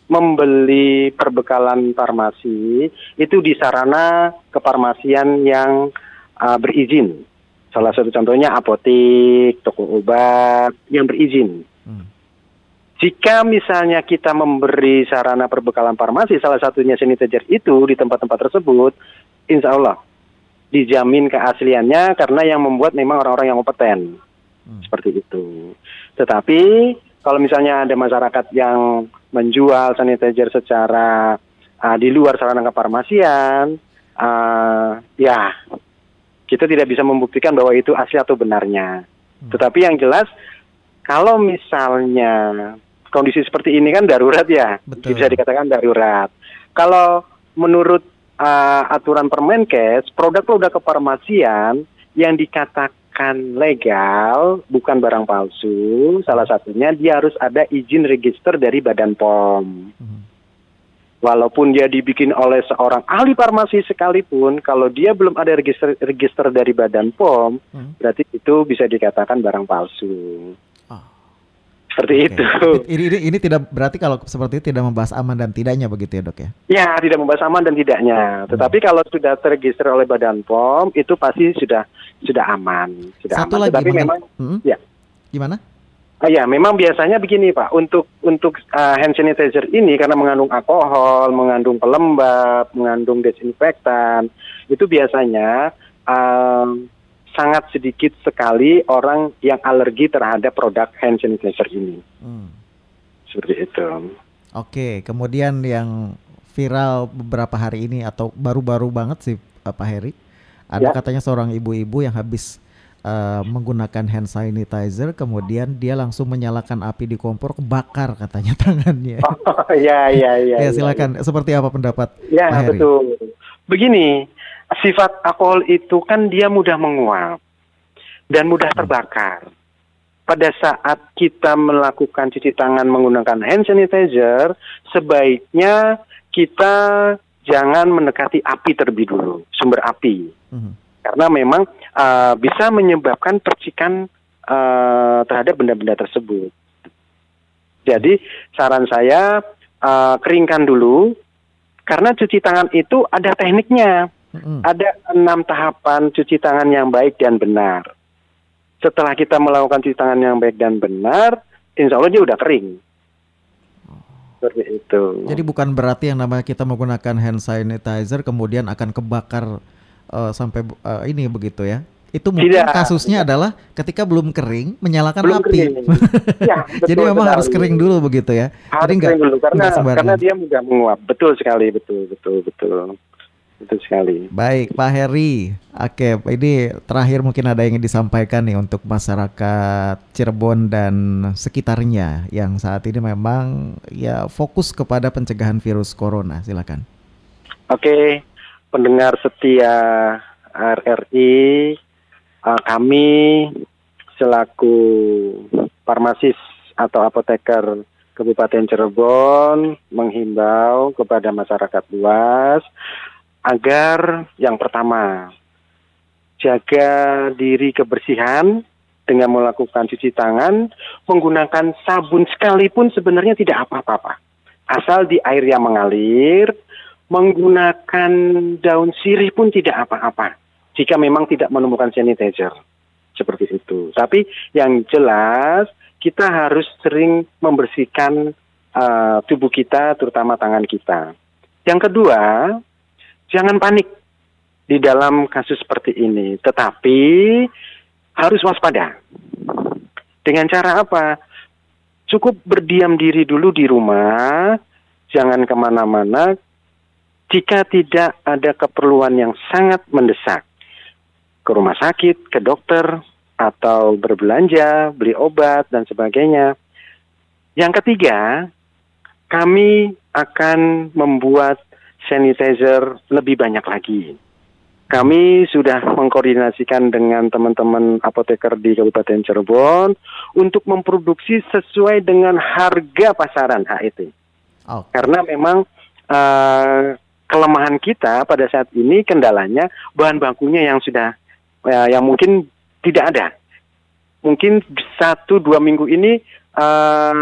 membeli perbekalan farmasi itu di sarana kefarmasian yang eh, berizin. Salah satu contohnya apotik, toko obat yang berizin. Hmm. Jika misalnya kita memberi sarana perbekalan farmasi, salah satunya sanitizer itu di tempat-tempat tersebut, insya Allah dijamin keasliannya karena yang membuat memang orang-orang yang kompeten. Seperti itu. Tetapi kalau misalnya ada masyarakat yang menjual sanitizer secara ah, di luar sarana kefarmasian, ah, ya kita tidak bisa membuktikan bahwa itu asli atau benarnya. Tetapi yang jelas kalau misalnya kondisi seperti ini kan darurat ya, Betul. bisa dikatakan darurat. Kalau menurut uh, aturan Permenkes, produk-produk kefarmasian yang dikatakan legal bukan barang palsu, salah satunya dia harus ada izin register dari Badan POM. Walaupun dia dibikin oleh seorang ahli farmasi sekalipun, kalau dia belum ada register register dari Badan POM, Hmm. berarti itu bisa dikatakan barang palsu. Seperti Oke. itu. Ini, ini ini tidak berarti kalau seperti itu tidak membahas aman dan tidaknya begitu ya dok ya? Ya, tidak membahas aman dan tidaknya. Tetapi kalau sudah terregister oleh Badan POM, itu pasti sudah sudah aman. Sudah Satu aman. lagi Tetapi mengen- memang, Hmm? ya, Gimana? Ah, ya, memang biasanya begini Pak. Untuk untuk uh, hand sanitizer ini karena mengandung alkohol, mengandung pelembab, mengandung desinfektan, itu biasanya um, sangat sedikit sekali orang yang alergi terhadap produk hand sanitizer ini. Hmm. Seperti itu. Oke, kemudian yang viral beberapa hari ini atau baru-baru banget sih eh, Pak Heri, ada Ya. katanya seorang ibu-ibu yang habis eh, menggunakan hand sanitizer, kemudian dia langsung menyalakan api di kompor, kebakar katanya (laughs) tangannya. Oh, ya, ya, ya. ya ya, silakan, seperti apa pendapat Ya, Pak Heri? betul. Begini, sifat alkohol itu kan dia mudah menguap dan mudah terbakar. Pada saat kita melakukan cuci tangan menggunakan hand sanitizer, sebaiknya kita jangan mendekati api terlebih dulu, sumber api. Mhm. Karena memang uh, bisa menyebabkan percikan uh, terhadap benda-benda tersebut. Jadi saran saya uh, keringkan dulu. Karena cuci tangan itu ada tekniknya. Mm-mm. Ada enam tahapan cuci tangan yang baik dan benar. Setelah kita melakukan cuci tangan yang baik dan benar, insya Allah dia udah kering. Seperti itu. Jadi bukan berarti yang namanya kita menggunakan hand sanitizer kemudian akan kebakar eh, sampai eh, ini begitu ya. Itu mungkin Tidak. kasusnya adalah ketika belum kering menyalakan Belum api. kering. (laughs) Ya, Jadi betul memang harus sekali. kering dulu begitu ya. Harus Jadi nggak kering dulu karena karena dia mudah menguap. Betul sekali, betul, betul, betul. Betul sekali. Baik, Pak Heri. Oke, ini terakhir mungkin ada yang ingin disampaikan nih untuk masyarakat Cirebon dan sekitarnya yang saat ini memang ya fokus kepada pencegahan virus corona. Silakan. Oke, pendengar setia RRI, eh, kami selaku farmasis atau apoteker Kabupaten Cirebon menghimbau kepada masyarakat luas agar yang pertama jaga diri kebersihan dengan melakukan cuci tangan menggunakan sabun sekalipun sebenarnya tidak apa-apa asal di air yang mengalir menggunakan daun sirih pun tidak apa-apa jika memang tidak menemukan sanitizer seperti itu. Tapi yang jelas kita harus sering membersihkan uh, tubuh kita, terutama tangan kita. Yang kedua, jangan panik di dalam kasus seperti ini, tetapi harus waspada. Dengan cara apa? Cukup berdiam diri dulu di rumah, jangan ke mana-mana. Jika tidak ada keperluan yang sangat mendesak, ke rumah sakit, ke dokter, atau berbelanja, beli obat, dan sebagainya. Yang ketiga, kami akan membuat sanitizer lebih banyak lagi. Kami sudah mengkoordinasikan dengan teman-teman apoteker di Kabupaten Cirebon untuk memproduksi sesuai dengan harga pasaran HET. Oh, Karena memang eh, kelemahan kita pada saat ini kendalanya bahan bakunya yang sudah ya, yang mungkin tidak ada. Mungkin satu dua minggu ini em,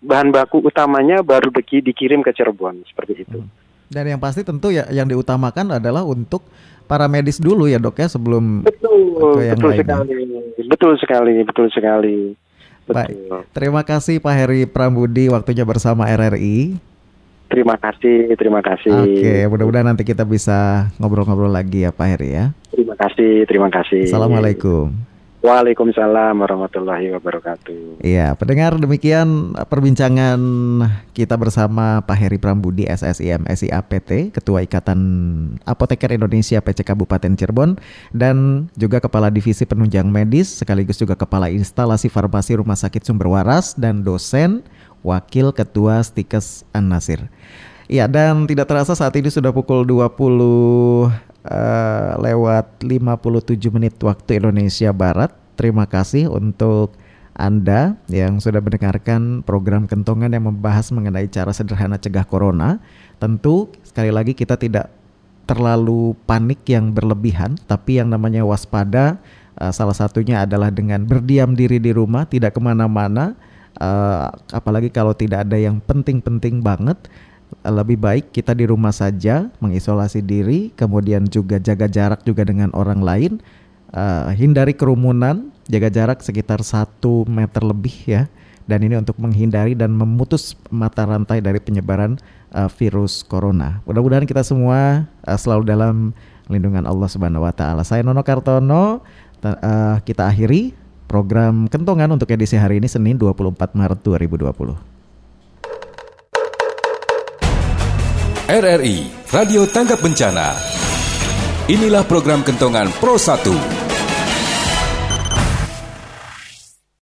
bahan baku utamanya baru diki- dikirim ke Cirebon seperti itu. Dan yang pasti tentu ya yang diutamakan adalah untuk para medis dulu ya dok ya sebelum Betul, Ke yang betul lainnya. sekali, betul sekali, betul sekali. Baik. Terima kasih Pak Heri Prambudi waktunya bersama RRI. Terima kasih, terima kasih. Oke, mudah-mudahan nanti kita bisa ngobrol-ngobrol lagi ya Pak Heri ya. Terima kasih, terima kasih. Assalamualaikum. Waalaikumsalam warahmatullahi wabarakatuh. Iya, pendengar demikian perbincangan kita bersama Pak Heri Prambudi SSIM SIAPT, Ketua Ikatan Apoteker Indonesia PC Kabupaten Cirebon dan juga Kepala Divisi Penunjang Medis sekaligus juga Kepala Instalasi Farmasi Rumah Sakit Sumber Waras dan dosen Wakil Ketua Stikes An-Nasir. Iya, dan tidak terasa saat ini sudah pukul 20 eh, lewat 57 menit waktu Indonesia Barat. Terima kasih untuk Anda yang sudah mendengarkan program Kentongan yang membahas mengenai cara sederhana cegah corona. Tentu sekali lagi kita tidak terlalu panik yang berlebihan, tapi yang namanya waspada eh, salah satunya adalah dengan berdiam diri di rumah, tidak ke mana-mana, eh, apalagi kalau tidak ada yang penting-penting banget. Lebih baik kita di rumah saja, mengisolasi diri, kemudian juga jaga jarak juga dengan orang lain, eh, hindari kerumunan, jaga jarak sekitar satu meter lebih ya. Dan ini untuk menghindari dan memutus mata rantai dari penyebaran eh, virus corona. Mudah-mudahan kita semua eh, selalu dalam lindungan Allah Subhanahu wa taala. Saya Nono Kartono, eh, kita akhiri program Kentongan untuk edisi hari ini Senin 24 Maret 2020. RRI Radio Tanggap Bencana. Inilah program kentongan Pro 1